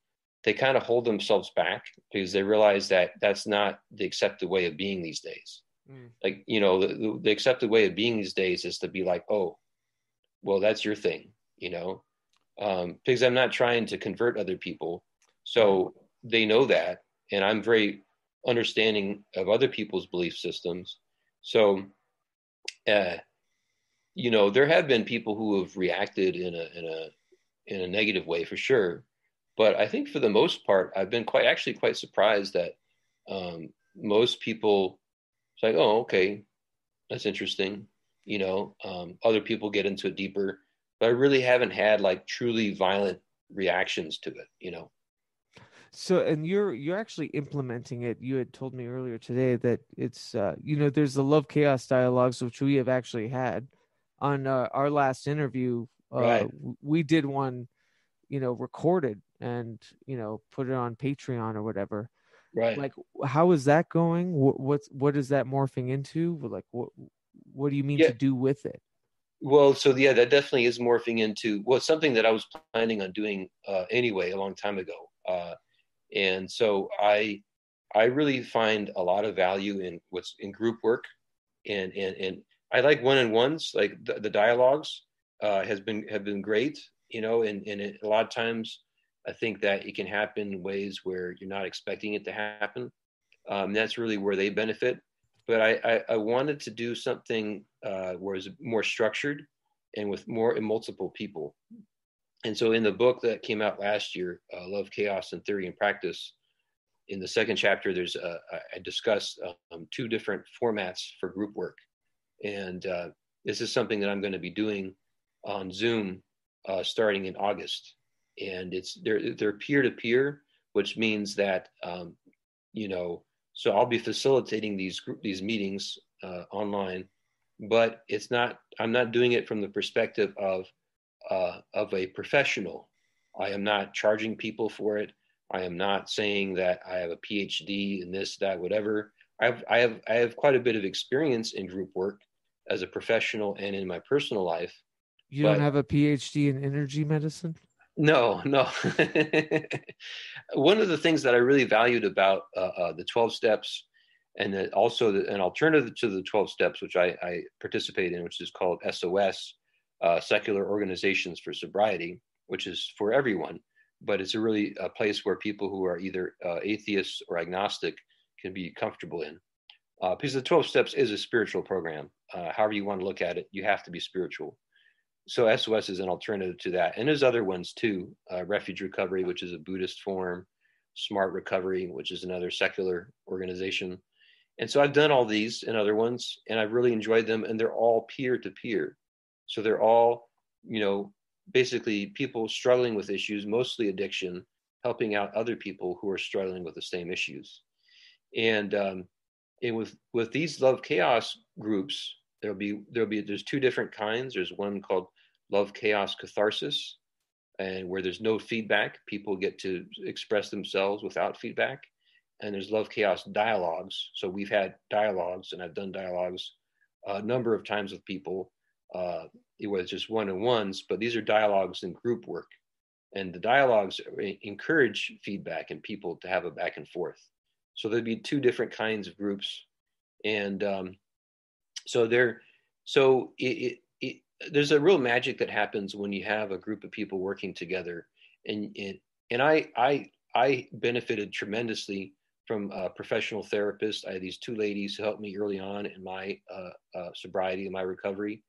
[SPEAKER 2] they kind of hold themselves back because they realize that that's not the accepted way of being these days mm. like you know the, the accepted way of being these days is to be like oh well, that's your thing, you know, um, because I'm not trying to convert other people. So they know that. And I'm very understanding of other people's belief systems. So, uh, you know, there have been people who have reacted in a, in a, in a negative way for sure. But I think for the most part, I've been quite actually quite surprised that um, most people it's like, oh, okay, that's interesting you know um, other people get into it deeper but i really haven't had like truly violent reactions to it you know
[SPEAKER 1] So, and you're you're actually implementing it. You had told me earlier today that it's uh, you know there's the love chaos dialogues which we have actually had on uh, our last interview. Uh,
[SPEAKER 2] Right.
[SPEAKER 1] We did one, you know, recorded and you know put it on Patreon or whatever.
[SPEAKER 2] Right.
[SPEAKER 1] Like, how is that going? What what's what is that morphing into? Like, what what do you mean
[SPEAKER 2] Yeah.
[SPEAKER 1] to do with it?
[SPEAKER 2] Well, so yeah, that definitely is morphing into well, something that I was planning on doing uh, anyway a long time ago, uh, and so I I really find a lot of value in what's in group work, and and and I like one on ones, like the, the dialogues uh, has been have been great, you know, and and it, a lot of times I think that it can happen in ways where you're not expecting it to happen. Um, that's really where they benefit but I, I, I wanted to do something uh, where it's more structured and with more and multiple people. And so in the book that came out last year, uh, Love, Chaos, and Theory and Practice, in the second chapter, there's uh, I discuss um, two different formats for group work. And uh, this is something that I'm going to be doing on Zoom uh, starting in August. And it's they're they're peer to peer, which means that um, you know so I'll be facilitating these group these meetings uh, online, but it's not. I'm not doing it from the perspective of uh, of a professional. I am not charging people for it. I am not saying that I have a PhD in this, that, whatever. I have I have I have quite a bit of experience in group work as a professional and in my personal life.
[SPEAKER 1] You don't have a PhD in energy medicine?
[SPEAKER 2] No, no. One of the things that I really valued about uh, uh, the 12 steps and that also the, an alternative to the 12 steps, which I, I participate in, which is called SOS, uh, Secular Organizations for Sobriety, which is for everyone, but it's a really a place where people who are either uh, atheists or agnostic can be comfortable in. Uh, because the 12 steps is a spiritual program. Uh, however you want to look at it, you have to be spiritual so SOS is an alternative to that. And there's other ones too. Uh, Refuge Recovery, which is a Buddhist form, Smart Recovery, which is another secular organization. And so I've done all these and other ones, and I've really enjoyed them. And they're all peer to peer. So they're all, you know, basically people struggling with issues, mostly addiction, helping out other people who are struggling with the same issues. And um, and with with these love chaos groups, there'll be there'll be there's two different kinds. There's one called love chaos catharsis, and where there's no feedback, people get to express themselves without feedback. And there's love chaos dialogues. So we've had dialogues, and I've done dialogues a number of times with people. Uh, it was just one on ones, but these are dialogues in group work, and the dialogues encourage feedback and people to have a back and forth. So there'd be two different kinds of groups, and um, so there, so it, it, there's a real magic that happens when you have a group of people working together, and and, and I I I benefited tremendously from a professional therapist. I had these two ladies who helped me early on in my uh, uh, sobriety and my recovery,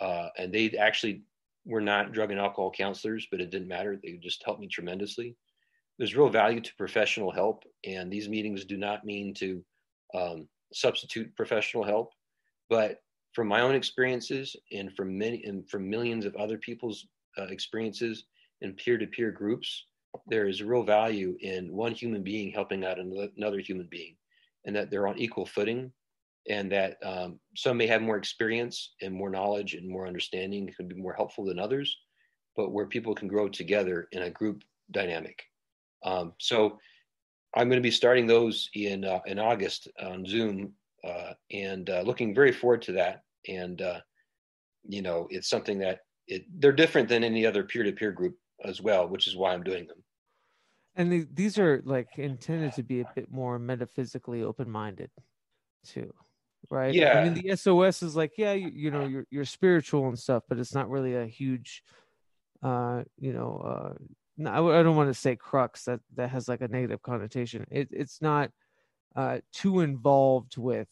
[SPEAKER 2] uh, and they actually were not drug and alcohol counselors, but it didn't matter. They just helped me tremendously. There's real value to professional help, and these meetings do not mean to um, substitute professional help, but from my own experiences and from many and from millions of other people's uh, experiences in peer-to-peer groups, there is real value in one human being helping out another human being, and that they're on equal footing, and that um, some may have more experience and more knowledge and more understanding can be more helpful than others, but where people can grow together in a group dynamic. Um, so I'm going to be starting those in uh, in August on Zoom, uh, and uh, looking very forward to that. And uh, you know, it's something that it, they're different than any other peer-to-peer group as well, which is why I'm doing them.
[SPEAKER 1] And the, these are like intended to be a bit more metaphysically open-minded, too, right?
[SPEAKER 2] Yeah.
[SPEAKER 1] I mean, the SOS is like, yeah, you, you know, you're you're spiritual and stuff, but it's not really a huge, uh, you know, uh, no, I, I don't want to say crux that that has like a negative connotation. It, it's not uh, too involved with,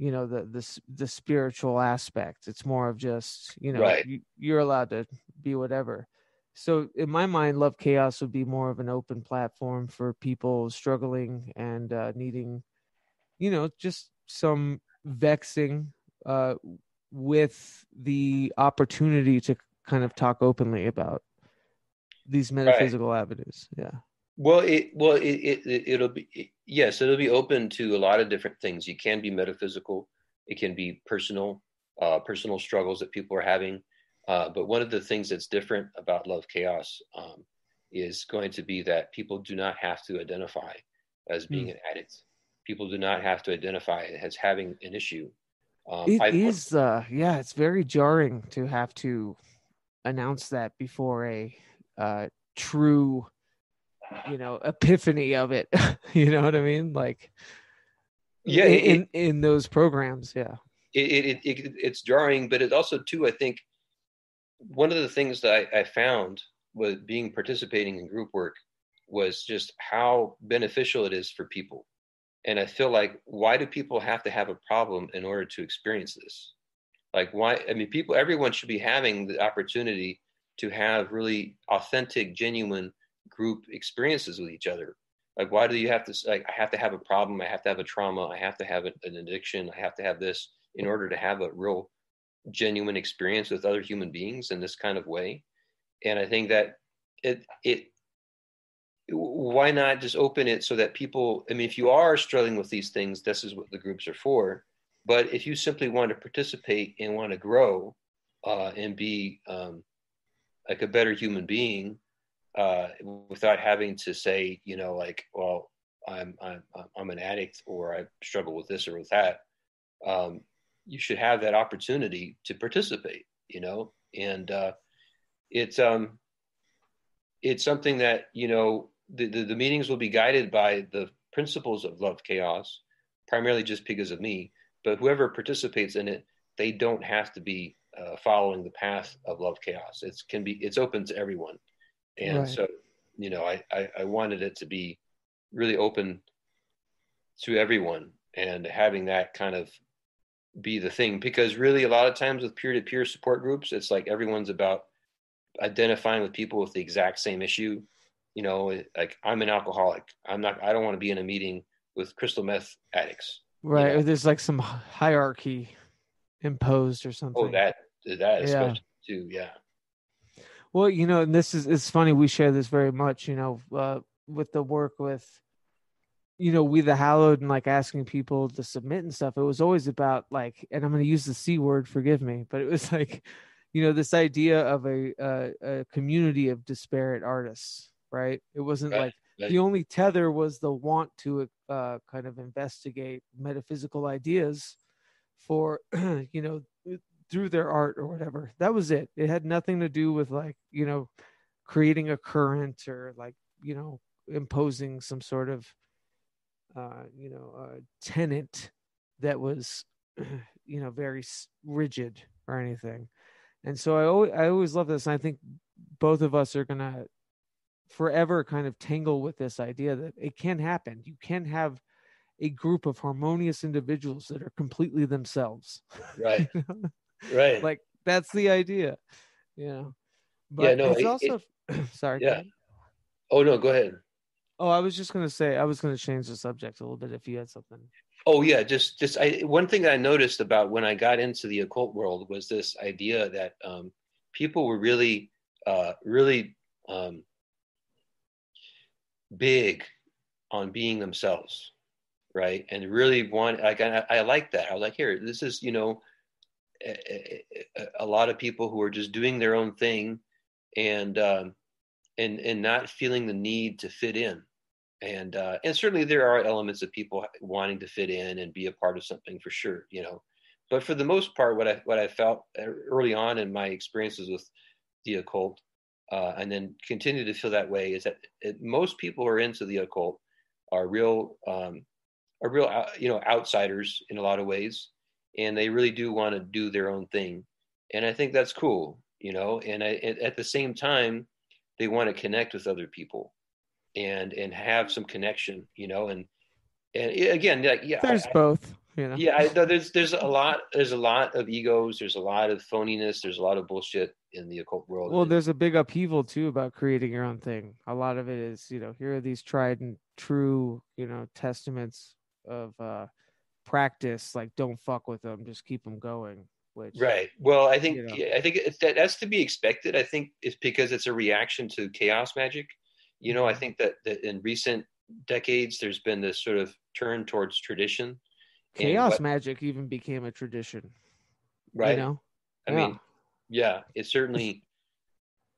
[SPEAKER 1] you know, the the the spiritual aspect. It's more of just, you know,
[SPEAKER 2] Right.
[SPEAKER 1] you, you're allowed to be whatever. So in my mind, Love Chaos would be more of an open platform for people struggling and uh, needing, you know, just some vexing uh, with the opportunity to kind of talk openly about these metaphysical avenues. Yeah.
[SPEAKER 2] Well, it well it, it it'll be it, yes, it'll be open to a lot of different things. You can be metaphysical. It can be personal, uh, personal struggles that people are having. Uh, but one of the things that's different about Love Chaos um, is going to be that people do not have to identify as being mm. an addict. People do not have to identify as having an issue.
[SPEAKER 1] Um, it I've, is, uh, yeah, it's very jarring to have to announce that before a uh, true you know epiphany of it. You know what i mean? Like
[SPEAKER 2] yeah
[SPEAKER 1] in it, in those programs yeah.
[SPEAKER 2] It, it, it, it's jarring but it also too i think one of the things that I, I found with being participating in group work was just how beneficial it is for people. And i feel like why do people have to have a problem in order to experience this? Like why i mean people everyone should be having the opportunity to have really authentic genuine group experiences with each other. Like why do you have to like i have to have a problem i have to have a trauma i have to have an addiction i have to have this in order to have a real genuine experience with other human beings in this kind of way? And i think that it it why not just open it so that people i mean if you are struggling with these things this is what the groups are for. But if you simply want to participate and want to grow uh, and be um, like a better human being uh, without having to say, you know, like, well, I'm I'm I'm an addict or I struggle with this or with that. Um, you should have that opportunity to participate, you know, and uh, it's um it's something that you know the, the, the meetings will be guided by the principles of love chaos, primarily just because of me. But whoever participates in it, they don't have to be uh, following the path of love chaos. It can be it's open to everyone and right. so you know I, I, I wanted it to be really open to everyone and having that kind of be the thing because really a lot of times with peer-to-peer support groups it's like everyone's about identifying with people with the exact same issue you know like i'm an alcoholic i'm not i don't want to be in a meeting with crystal meth addicts
[SPEAKER 1] right
[SPEAKER 2] you know?
[SPEAKER 1] there's like some hierarchy imposed or oh, something
[SPEAKER 2] oh that that especially yeah. too yeah
[SPEAKER 1] well, you know, and this is it's funny we share this very much, you know, uh, with the work with you know, we the hallowed and like asking people to submit and stuff. It was always about like, and I'm going to use the c word, forgive me, but it was like, you know, this idea of a a, a community of disparate artists, right? It wasn't right. like right. the only tether was the want to uh, kind of investigate metaphysical ideas for you know through their art or whatever. That was it. It had nothing to do with like, you know, creating a current or like, you know, imposing some sort of uh, you know, uh tenant that was you know, very rigid or anything. And so I always I always love this and I think both of us are going to forever kind of tangle with this idea that it can happen. You can have a group of harmonious individuals that are completely themselves.
[SPEAKER 2] Right. Right.
[SPEAKER 1] Like that's the idea. You know but yeah no it's it, also it, sorry
[SPEAKER 2] yeah. oh no go ahead.
[SPEAKER 1] Oh i was just going to say i was going to change the subject a little bit if you had something.
[SPEAKER 2] Oh yeah just just i one thing that i noticed about when i got into the occult world was this idea that um, people were really uh, really um, big on being themselves right? And really want like I, I like that. I was like here this is you know a, a, lot of people who are just doing their own thing and um, and and not feeling the need to fit in. And uh, and certainly there are elements of people wanting to fit in and be a part of something for sure you know. But for the most part what i what i felt early on in my experiences with the occult uh, and then continue to feel that way is that it, most people who are into the occult are real um, are real uh, you know outsiders in a lot of ways and they really do want to do their own thing. And i think that's cool you know and I, at the same time they want to connect with other people and and have some connection you know and and again like yeah
[SPEAKER 1] there's I, both you know?
[SPEAKER 2] yeah I, there's there's a lot there's a lot of egos there's a lot of phoniness there's a lot of bullshit in the occult world.
[SPEAKER 1] Well there's a big upheaval too about creating your own thing. A lot of it is you know here are these tried and true you know testaments of uh practice like don't fuck with them just keep them going which
[SPEAKER 2] right well i think you know. i think that that's to be expected i think it's because it's a reaction to chaos magic You know, I think that, that in recent decades, there's been this sort of turn towards tradition.
[SPEAKER 1] Chaos what, magic even became a tradition.
[SPEAKER 2] Right.
[SPEAKER 1] You know?
[SPEAKER 2] I yeah. mean, yeah, it certainly,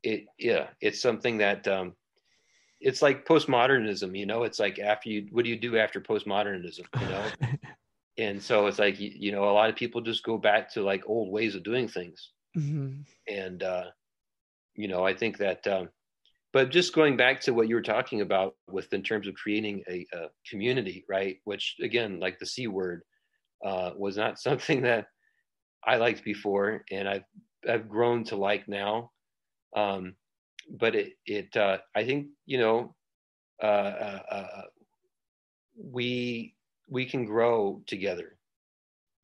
[SPEAKER 2] it, yeah, it's something that, um, it's like postmodernism, you know, it's like after you, what do you do after postmodernism, you know? and so it's like, you, know, a lot of people just go back to like old ways of doing things. Mm-hmm. And, uh, you know, I think that, um, but just going back to what you were talking about with in terms of creating a, a community, right? Which again, like the C word, uh, was not something that I liked before, and I've I've grown to like now. Um, but it it uh, I think you know uh, uh, uh we we can grow together.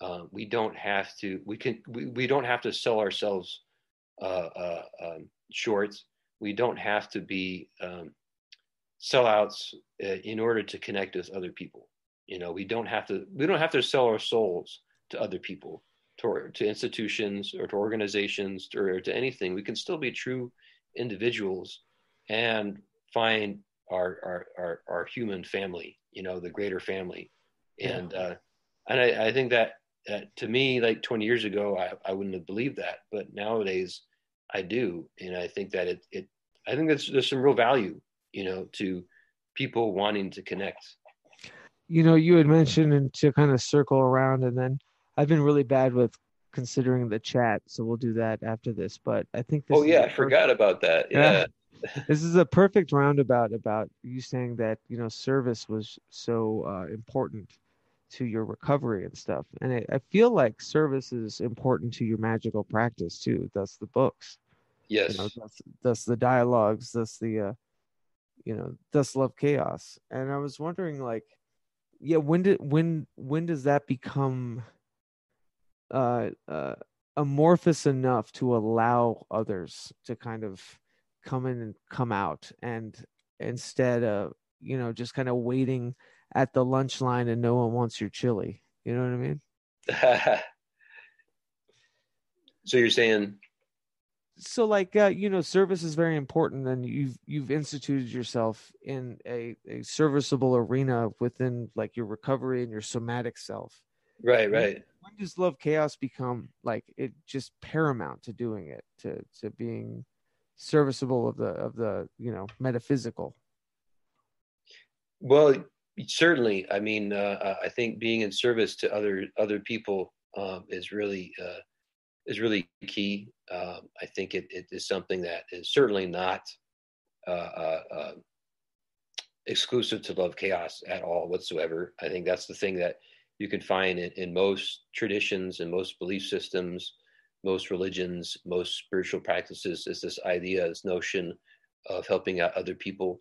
[SPEAKER 2] Uh, we don't have to we can we, we don't have to sell ourselves uh, um, short we don't have to be um, sellouts uh, in order to connect with other people. You know, we don't have to we don't have to sell our souls to other people, to, to institutions or to organizations or to anything. We can still be true individuals and find our our our, our human family. You know, the greater family, and uh, and I, I think that uh, to me, like 20 years ago, I, I wouldn't have believed that, but nowadays I do, and I think that it it I think that's there's some real value, you know, to people wanting to connect.
[SPEAKER 1] You know, you had mentioned and to kind of circle around, and then I've been really bad with considering the chat, so we'll do that after this. But I think
[SPEAKER 2] this. Oh yeah, I forgot about that. Yeah.
[SPEAKER 1] this is a perfect roundabout about you saying that you know service was so uh, important to your recovery and stuff. And I, I, feel like service is important to your magical practice too. That's the books.
[SPEAKER 2] Yes.
[SPEAKER 1] You know, that's, that's the dialogues. That's the, uh, you know, thus love chaos. And I was wondering, like, yeah, when did when when does that become uh, uh, amorphous enough to allow others to kind of come in and come out, and instead of you know just kind of waiting at the lunch line and no one wants your chili. You know what I mean?
[SPEAKER 2] so you're saying
[SPEAKER 1] so like uh, you know service is very important and you've you've instituted yourself in a, a serviceable arena within like your recovery and your somatic self
[SPEAKER 2] right right
[SPEAKER 1] when, when does love chaos become like it just paramount to doing it to to being serviceable of the of the you know metaphysical
[SPEAKER 2] well certainly i mean uh, i think being in service to other other people um, is really uh, is really key. Um, i think it, it is something that is certainly not uh, uh, uh, exclusive to love chaos at all whatsoever. I think that's the thing that you can find in, in most traditions and most belief systems most religions most spiritual practices is this idea this notion of helping out other people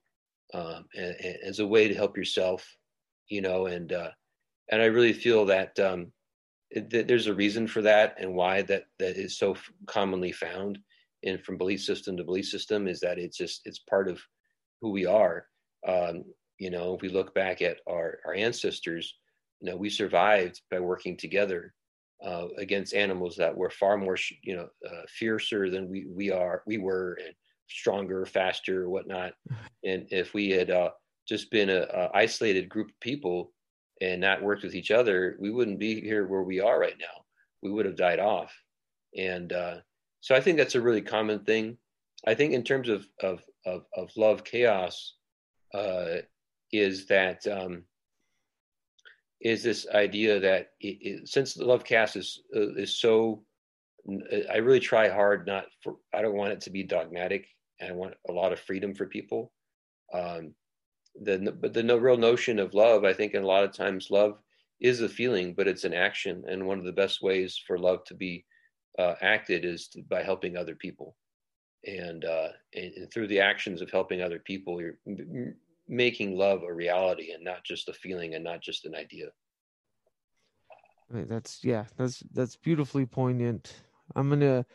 [SPEAKER 2] um, and, and as a way to help yourself, you know, and uh, and I really feel that, um, there's a reason for that and why that that is so commonly found in from belief system to belief system is that it's just it's part of who we are. Um, you know, if we look back at our our ancestors, you know, we survived by working together uh, against animals that were far more, you know, uh, fiercer than we we are we were, and stronger, faster, or whatnot. And if we had uh, just been a, a, isolated group of people and not worked with each other, we wouldn't be here where we are right now. We would have died off. And uh, so I think that's a really common thing. I think in terms of of of, of love chaos, uh, is that um, is this idea that it, it, since the love chaos is uh, is so I really try hard not for I don't want it to be dogmatic and I want a lot of freedom for people. Um, the but the no, real notion of love, I think, in a lot of times, love is a feeling, but it's an action, and one of the best ways for love to be uh, acted is to, by helping other people, and, uh, and, and through the actions of helping other people, you're m- making love a reality and not just a feeling and not just an idea.
[SPEAKER 1] That's yeah, that's that's beautifully poignant. I'm gonna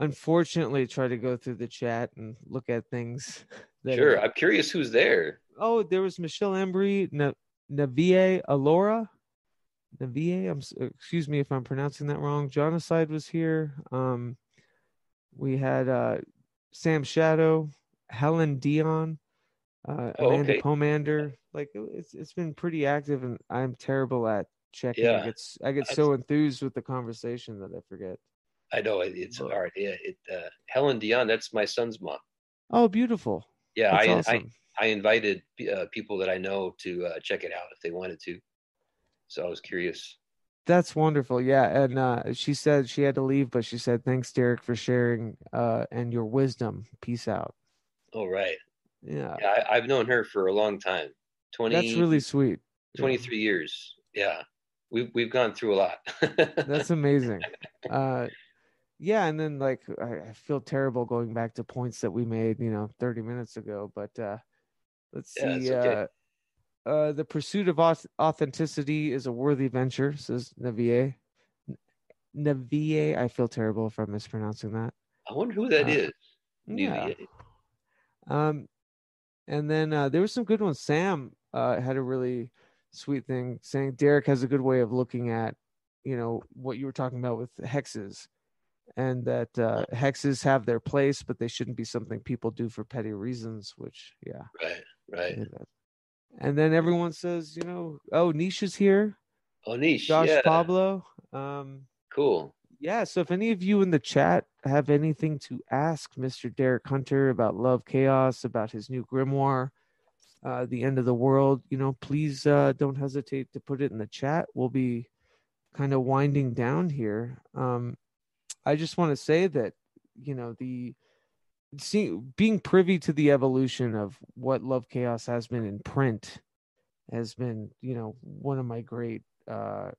[SPEAKER 1] unfortunately try to go through the chat and look at things.
[SPEAKER 2] sure, are... I'm curious who's there.
[SPEAKER 1] Oh, there was Michelle Embry, Na- Navie Alora. Navie, I'm excuse me if I'm pronouncing that wrong. Genocide was here. Um, we had uh, Sam Shadow, Helen Dion, uh,
[SPEAKER 2] Oh,
[SPEAKER 1] Amanda
[SPEAKER 2] okay.
[SPEAKER 1] Pomander. Like it's it's been pretty active, and I'm terrible at checking. I
[SPEAKER 2] Yeah,
[SPEAKER 1] get s- I get so enthused with the conversation that I forget.
[SPEAKER 2] I know it, it's
[SPEAKER 1] But-
[SPEAKER 2] hard. Yeah, it, uh, Helen Dion, that's my son's mom.
[SPEAKER 1] Oh, beautiful!
[SPEAKER 2] Yeah, I,
[SPEAKER 1] awesome.
[SPEAKER 2] I I invited uh, people that I know to uh, check it out if they wanted to. So I was curious.
[SPEAKER 1] That's wonderful. Yeah, and uh, she said she had to leave, but she said thanks, Derek, for sharing uh, and your wisdom. Peace out.
[SPEAKER 2] All right.
[SPEAKER 1] Yeah,
[SPEAKER 2] Yeah, I, I've known her for a long time. 20,
[SPEAKER 1] that's really sweet. Yeah.
[SPEAKER 2] 23 years. Yeah. We've, we've gone through a lot.
[SPEAKER 1] That's amazing. Uh, yeah, and then like I, I feel terrible going back to points that we made, you know, 30 minutes ago. But uh, let's
[SPEAKER 2] Yeah,
[SPEAKER 1] see.
[SPEAKER 2] okay.
[SPEAKER 1] Uh, uh, the pursuit of authenticity is a worthy venture, says Navier. Navier, I feel terrible if I'm mispronouncing that.
[SPEAKER 2] I wonder who that
[SPEAKER 1] Uh,
[SPEAKER 2] is.
[SPEAKER 1] Yeah. Um, and then uh, there was some good ones. Sam uh, had a really sweet thing saying Derek has a good way of looking at, you know, what you were talking about with hexes, and that uh, hexes have their place, but they shouldn't be something people do for petty reasons. Which, yeah.
[SPEAKER 2] Right, right.
[SPEAKER 1] And then everyone says, you know, oh, Nisha's here,
[SPEAKER 2] Oh, niche.
[SPEAKER 1] Josh
[SPEAKER 2] yeah.
[SPEAKER 1] Pablo. Um,
[SPEAKER 2] Cool.
[SPEAKER 1] yeah, so if any of you in the chat have anything to ask Mr. Derek Hunter about Love Chaos, about his new grimoire, uh, The End of the World, you know, please uh, don't hesitate to put it in the chat. We'll be kind of winding down here. Um, I just want to say that, you know, the see being privy to the evolution of what Love Chaos has been in print has been, you know, one of my great uh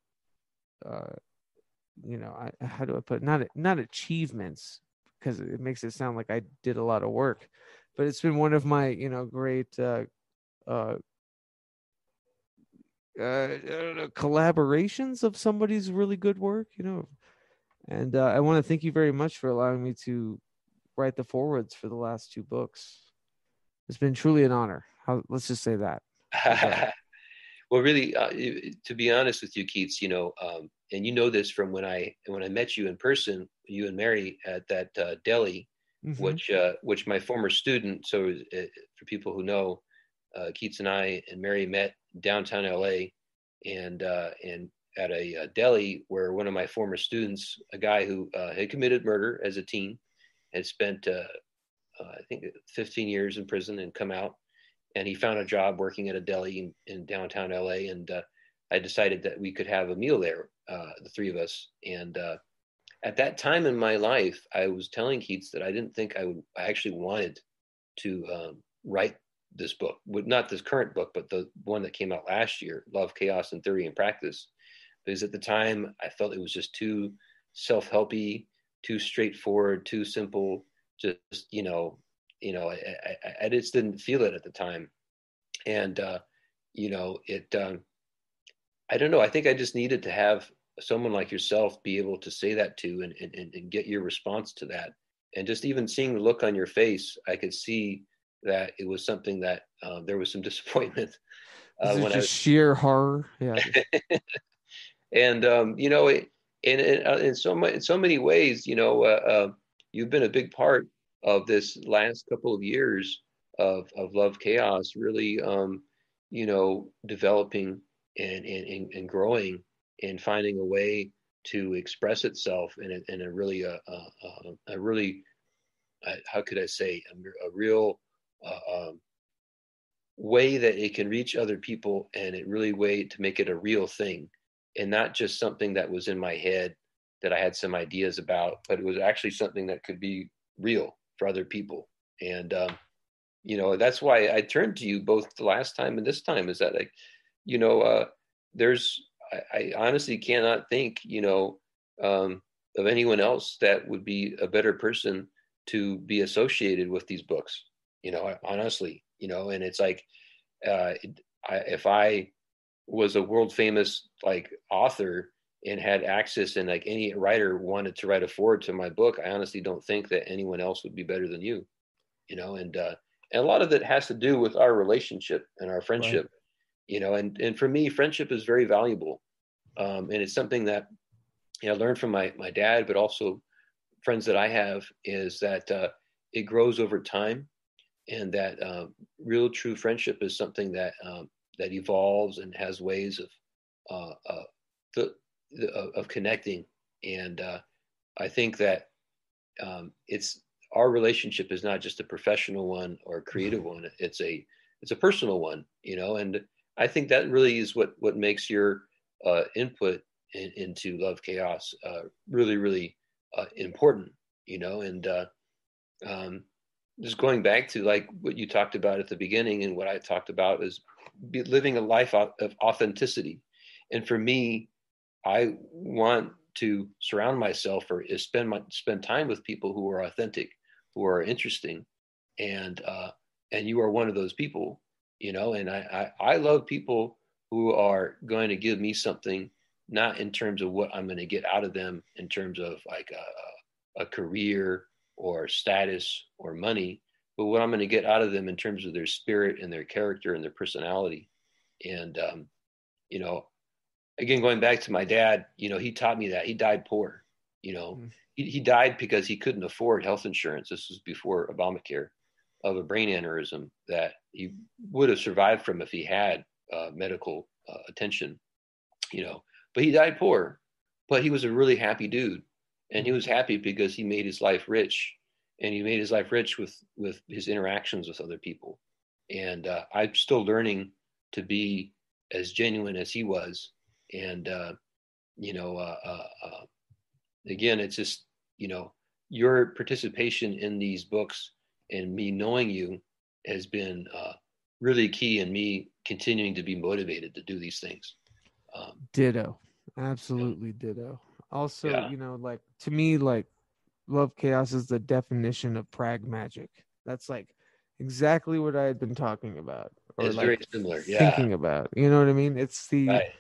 [SPEAKER 1] uh you know I, how do i put it? not not achievements because it makes it sound like i did a lot of work but it's been one of my you know great uh uh uh, know, collaborations of somebody's really good work, you know. And uh, I want to thank you very much for allowing me to write the forewords for the last two books. It's been truly an honor. How, let's just say that.
[SPEAKER 2] well, really, uh, to be honest with you, Keats, you know, um, and you know this from when I when I met you in person, you and Mary at that uh, deli,
[SPEAKER 1] Mhm.
[SPEAKER 2] which uh, which my former student. So uh, for people who know, uh, Keats and I and Mary met downtown LA, and uh, and at a, a deli where one of my former students, a guy who uh, had committed murder as a teen, had spent uh, uh, I think 15 years in prison and come out, and he found a job working at a deli in, in downtown LA, and uh, I decided that we could have a meal there, uh, the three of us, and uh, at that time in my life, I was telling Keats that I didn't think I would. I actually wanted to um, write this book, not this current book, but the one that came out last year, Love, Chaos, and Theory and Practice, because at the time I felt it was just too self-helpy, too straightforward, too simple. Just you know, you know, I, I, I just didn't feel it at the time, and uh, you know, it. Um, I don't know. I think I just needed to have someone like yourself be able to say that to and, and, and get your response to that. And just even seeing the look on your face, I could see that it was something that uh, there was some disappointment.
[SPEAKER 1] Uh, when just
[SPEAKER 2] I was,
[SPEAKER 1] sheer horror. Yeah.
[SPEAKER 2] and um, you know, in in, uh, in so much, in so many ways, you know, uh, uh, you've been a big part of this last couple of years of of love chaos, really, um, you know, developing and and, and growing and finding a way to express itself in a, in a really a, a, a really uh, how could I say a, a real uh, um, way that it can reach other people and it really way to make it a real thing and not just something that was in my head that I had some ideas about, but it was actually something that could be real for other people. And um, you know that's why I turned to you both the last time and this time is that like you know uh, there's I, I, honestly cannot think you know um, of anyone else that would be a better person to be associated with these books. You know, honestly, you know, and it's like uh, I, if I was a world famous like author and had access and like any writer wanted to write a forward to my book, I honestly don't think that anyone else would be better than you. You know, and uh, and a lot of it has to do with our relationship and our friendship. Right. You know, and and for me, friendship is very valuable, um, and it's something that you know, I learned from my my dad, but also friends that I have is that uh, it grows over time. and that uh, real true friendship is something that um, that evolves and has ways of uh, uh, the, the, of connecting. And uh, I think that um, it's our relationship is not just a professional one or a creative one. It's a it's a personal one, you know. And I think that really is what what makes your uh, input in, into love chaos uh, really really uh, important, you know. And um, just going back to like what you talked about at the beginning and what I talked about is living a life of authenticity. And for me, I want to surround myself or spend my spend time with people who are authentic, who are interesting, and uh, and you are one of those people, you know. And I, I I love people who are going to give me something, not in terms of what I'm going to get out of them, in terms of like a, a career or status or money, but what I'm going to get out of them in terms of their spirit and their character and their personality. And, um, you know, again, going back to my dad, you know, he taught me that he died poor, you know, mm-hmm. he, he died because he couldn't afford health insurance. This was before Obamacare of a brain aneurysm that he would have survived from if he had uh, medical uh, attention, you know, but he died poor, but he was a really happy dude and he was happy because he made his life rich and he made his life rich with with his interactions with other people. And uh, i'm still learning to be as genuine as he was. And uh, you know uh, uh, uh again it's just you know your participation in these books and me knowing you has been uh, really key in me continuing to be motivated to do these things.
[SPEAKER 1] Um, ditto. absolutely ditto. Also yeah. you know like to me like love chaos is the definition of prag magic. That's like exactly what i had been talking about
[SPEAKER 2] or it's like very similar yeah.
[SPEAKER 1] thinking about. You know what i mean? It's the right.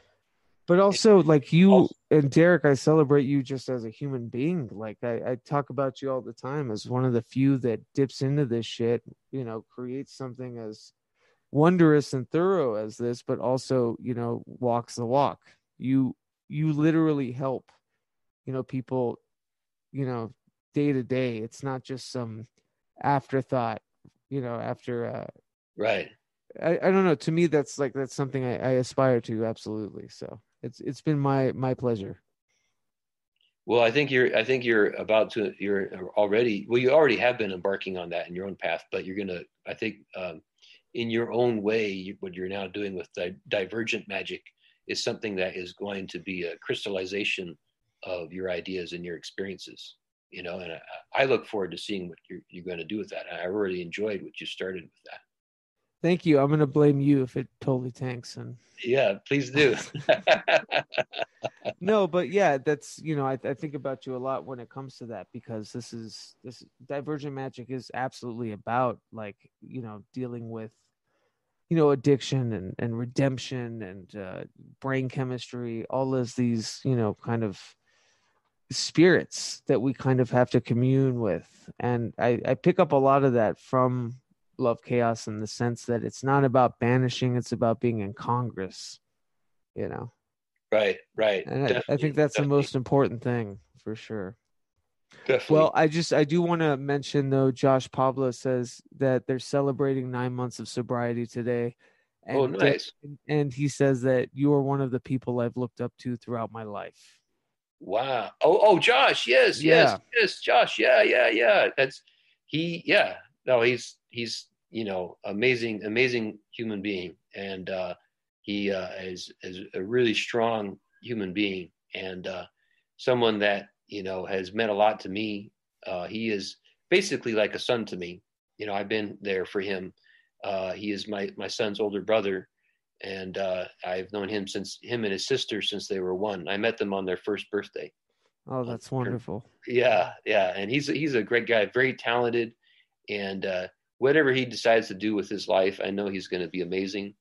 [SPEAKER 1] but also like you also, and derek i celebrate you just as a human being. Like I, I talk about you all the time as one of the few that dips into this shit you know creates something as wondrous and thorough as this but also you know walks the walk. You you literally help you know people you know day to day. It's not just some afterthought you know after uh
[SPEAKER 2] right.
[SPEAKER 1] I, I don't know. To me that's like that's something I, I aspire to absolutely. So it's it's been my my pleasure.
[SPEAKER 2] Well i think you're i think you're about to you're already well you already have been embarking on that in your own path but you're gonna i think um in your own way you, what you're now doing with di- divergent magic is something that is going to be a crystallization of your ideas and your experiences you know and i, I look forward to seeing what you're, you're going to do with that i really enjoyed what you started with that.
[SPEAKER 1] Thank you. I'm going to blame you if it totally tanks and
[SPEAKER 2] yeah please do.
[SPEAKER 1] No but yeah that's you know I, I think about you a lot when it comes to that because this is this divergent magic is absolutely about like you know dealing with you know addiction and, and redemption and uh, brain chemistry all of these you know kind of spirits that we kind of have to commune with. And I, I pick up a lot of that from Love Chaos in the sense that it's not about banishing, it's about being in Congress, you know?
[SPEAKER 2] Right, right.
[SPEAKER 1] And I, I, think that's definitely. the most important thing for sure.
[SPEAKER 2] Definitely.
[SPEAKER 1] Well, I just I do want to mention though, Josh Pablo says that they're celebrating nine months of sobriety today.
[SPEAKER 2] Oh, and, oh, nice.
[SPEAKER 1] And he says that you are one of the people I've looked up to throughout my life.
[SPEAKER 2] Wow. Oh, oh, Josh. Yes, yes, yeah. yes, Josh. Yeah, yeah, yeah. That's he. Yeah. No, he's he's you know amazing, amazing human being, and uh, he uh, is is a really strong human being, and uh, someone that you know has meant a lot to me. Uh, he is basically like a son to me. You know, I've been there for him. Uh, he is my my son's older brother, and uh, I've known him since him and his sister since they were one. I met them on their first birthday.
[SPEAKER 1] Oh, that's wonderful.
[SPEAKER 2] Yeah, yeah, and he's he's a great guy, very talented, and uh, whatever he decides to do with his life, I know he's going to be amazing,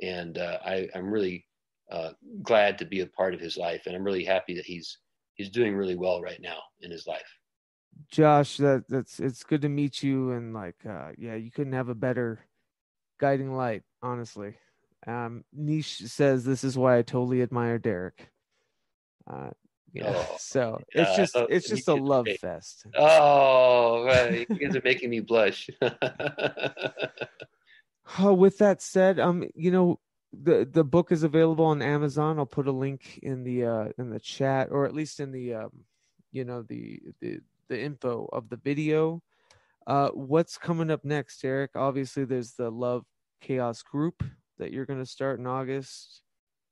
[SPEAKER 2] and uh, I, I'm really uh, glad to be a part of his life, and I'm really happy that he's he's doing really well right now in his life.
[SPEAKER 1] Josh, that that's it's good to meet you, and like, uh, yeah, you couldn't have a better guiding light, honestly. Um, Niche says this is why I totally admire Derek. Uh, know? oh, so it's just it's just a love fest.
[SPEAKER 2] Oh, right. you guys are making me blush.
[SPEAKER 1] oh, with that said, um, you know, the the book is available on Amazon. I'll put a link in the uh in the chat or at least in the um you know the the the info of the video. Uh what's coming up next, Derek? Obviously there's the Love Chaos group that you're going to start in August.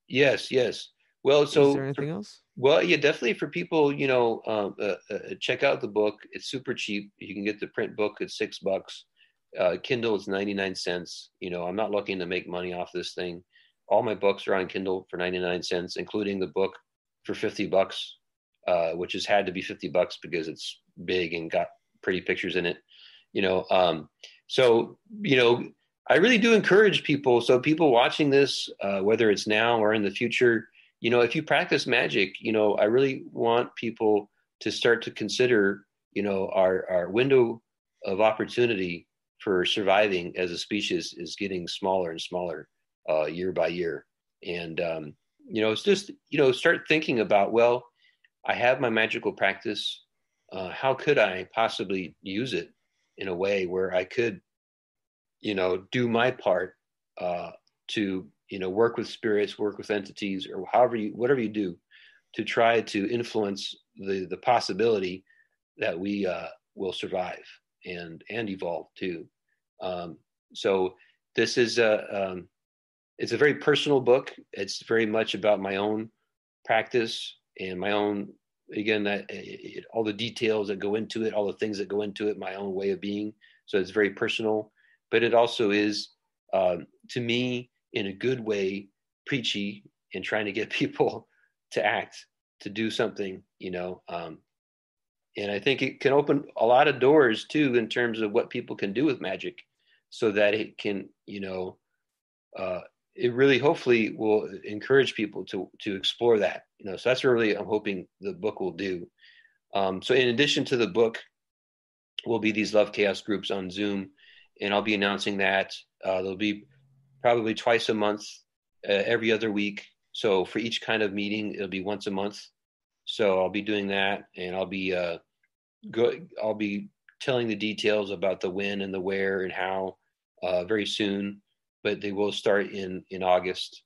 [SPEAKER 2] Yes, yes. Well, so
[SPEAKER 1] is there anything
[SPEAKER 2] for,
[SPEAKER 1] else?
[SPEAKER 2] Well, yeah, definitely for people, you know, um, uh, uh, check out the book. It's super cheap. You can get the print book at six bucks. Uh, Kindle is 99 cents. You know, I'm not looking to make money off this thing. All my books are on Kindle for 99 cents, including the book for 50 bucks, uh, which has had to be 50 bucks because it's big and got pretty pictures in it. You know, um, so, you know, I really do encourage people. So, people watching this, uh, whether it's now or in the future, you know, if you practice magic, you know, I really want people to start to consider, you know, our, our window of opportunity for surviving as a species is getting smaller and smaller uh, year by year. And, um, you know, it's just, you know, start thinking about, well, I have my magical practice. Uh, how could I possibly use it in a way where I could, you know, do my part uh, to, you know, work with spirits, work with entities, or however you, whatever you do to try to influence the, the possibility that we uh, will survive and and evolve too. Um, so this is a um, it's a very personal book. It's very much about my own practice and my own again that it, all the details that go into it, all the things that go into it, my own way of being. So it's very personal, but it also is um, to me in a good way preachy and trying to get people to act to do something you know um, and i think it can open a lot of doors too in terms of what people can do with magic so that it can you know uh, it really hopefully will encourage people to to explore that you know so that's really i'm hoping the book will do. Um, so in addition to the book will be these love chaos groups on zoom and i'll be announcing that uh, there'll be probably twice a month uh, every other week so for each kind of meeting it'll be once a month so i'll be doing that and i'll be uh go i'll be telling the details about the when and the where and how uh, very soon but they will start in in August.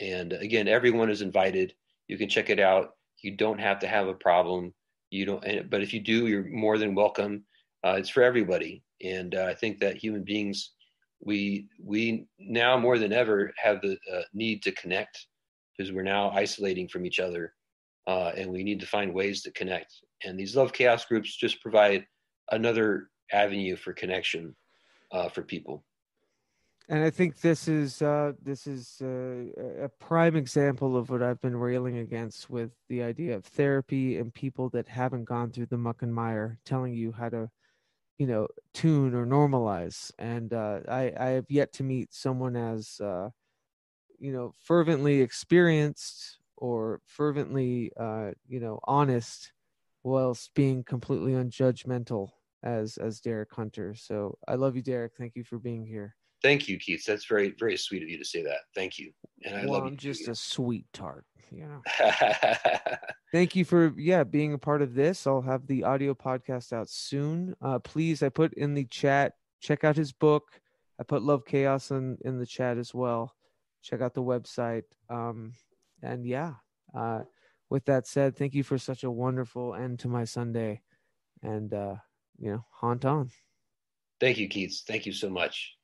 [SPEAKER 2] And again, everyone is invited. You can check it out. You don't have to have a problem. You don't, but if you do, you're more than welcome. Uh, it's for everybody, and uh, I think that human beings, we we now more than ever have the uh, need to connect because we're now isolating from each other, uh, and we need to find ways to connect. And these love chaos groups just provide another avenue for connection uh, for people
[SPEAKER 1] and I think this is uh, this is uh, a prime example of what I've been railing against with the idea of therapy and people that haven't gone through the muck and mire, telling you how to, you know, tune or normalize. And uh, I, I have yet to meet someone as, uh, you know, fervently experienced or fervently, uh, you know, honest, whilst being completely unjudgmental as as Derek Hunter. So I love you, Derek. Thank you for being here.
[SPEAKER 2] Thank you, Keith. That's very, very sweet of you to say that. Thank you.
[SPEAKER 1] And I well, love I'm you. I'm just a sweet tart, you know. Thank you for yeah being a part of this. I'll have the audio podcast out soon. Uh, please, I put in the chat. Check out his book. I put Love Chaos in in the chat as well. Check out the website. Um, and yeah. Uh, with that said, thank you for such a wonderful end to my Sunday, and uh, you know, haunt on.
[SPEAKER 2] Thank you, Keith. Thank you so much.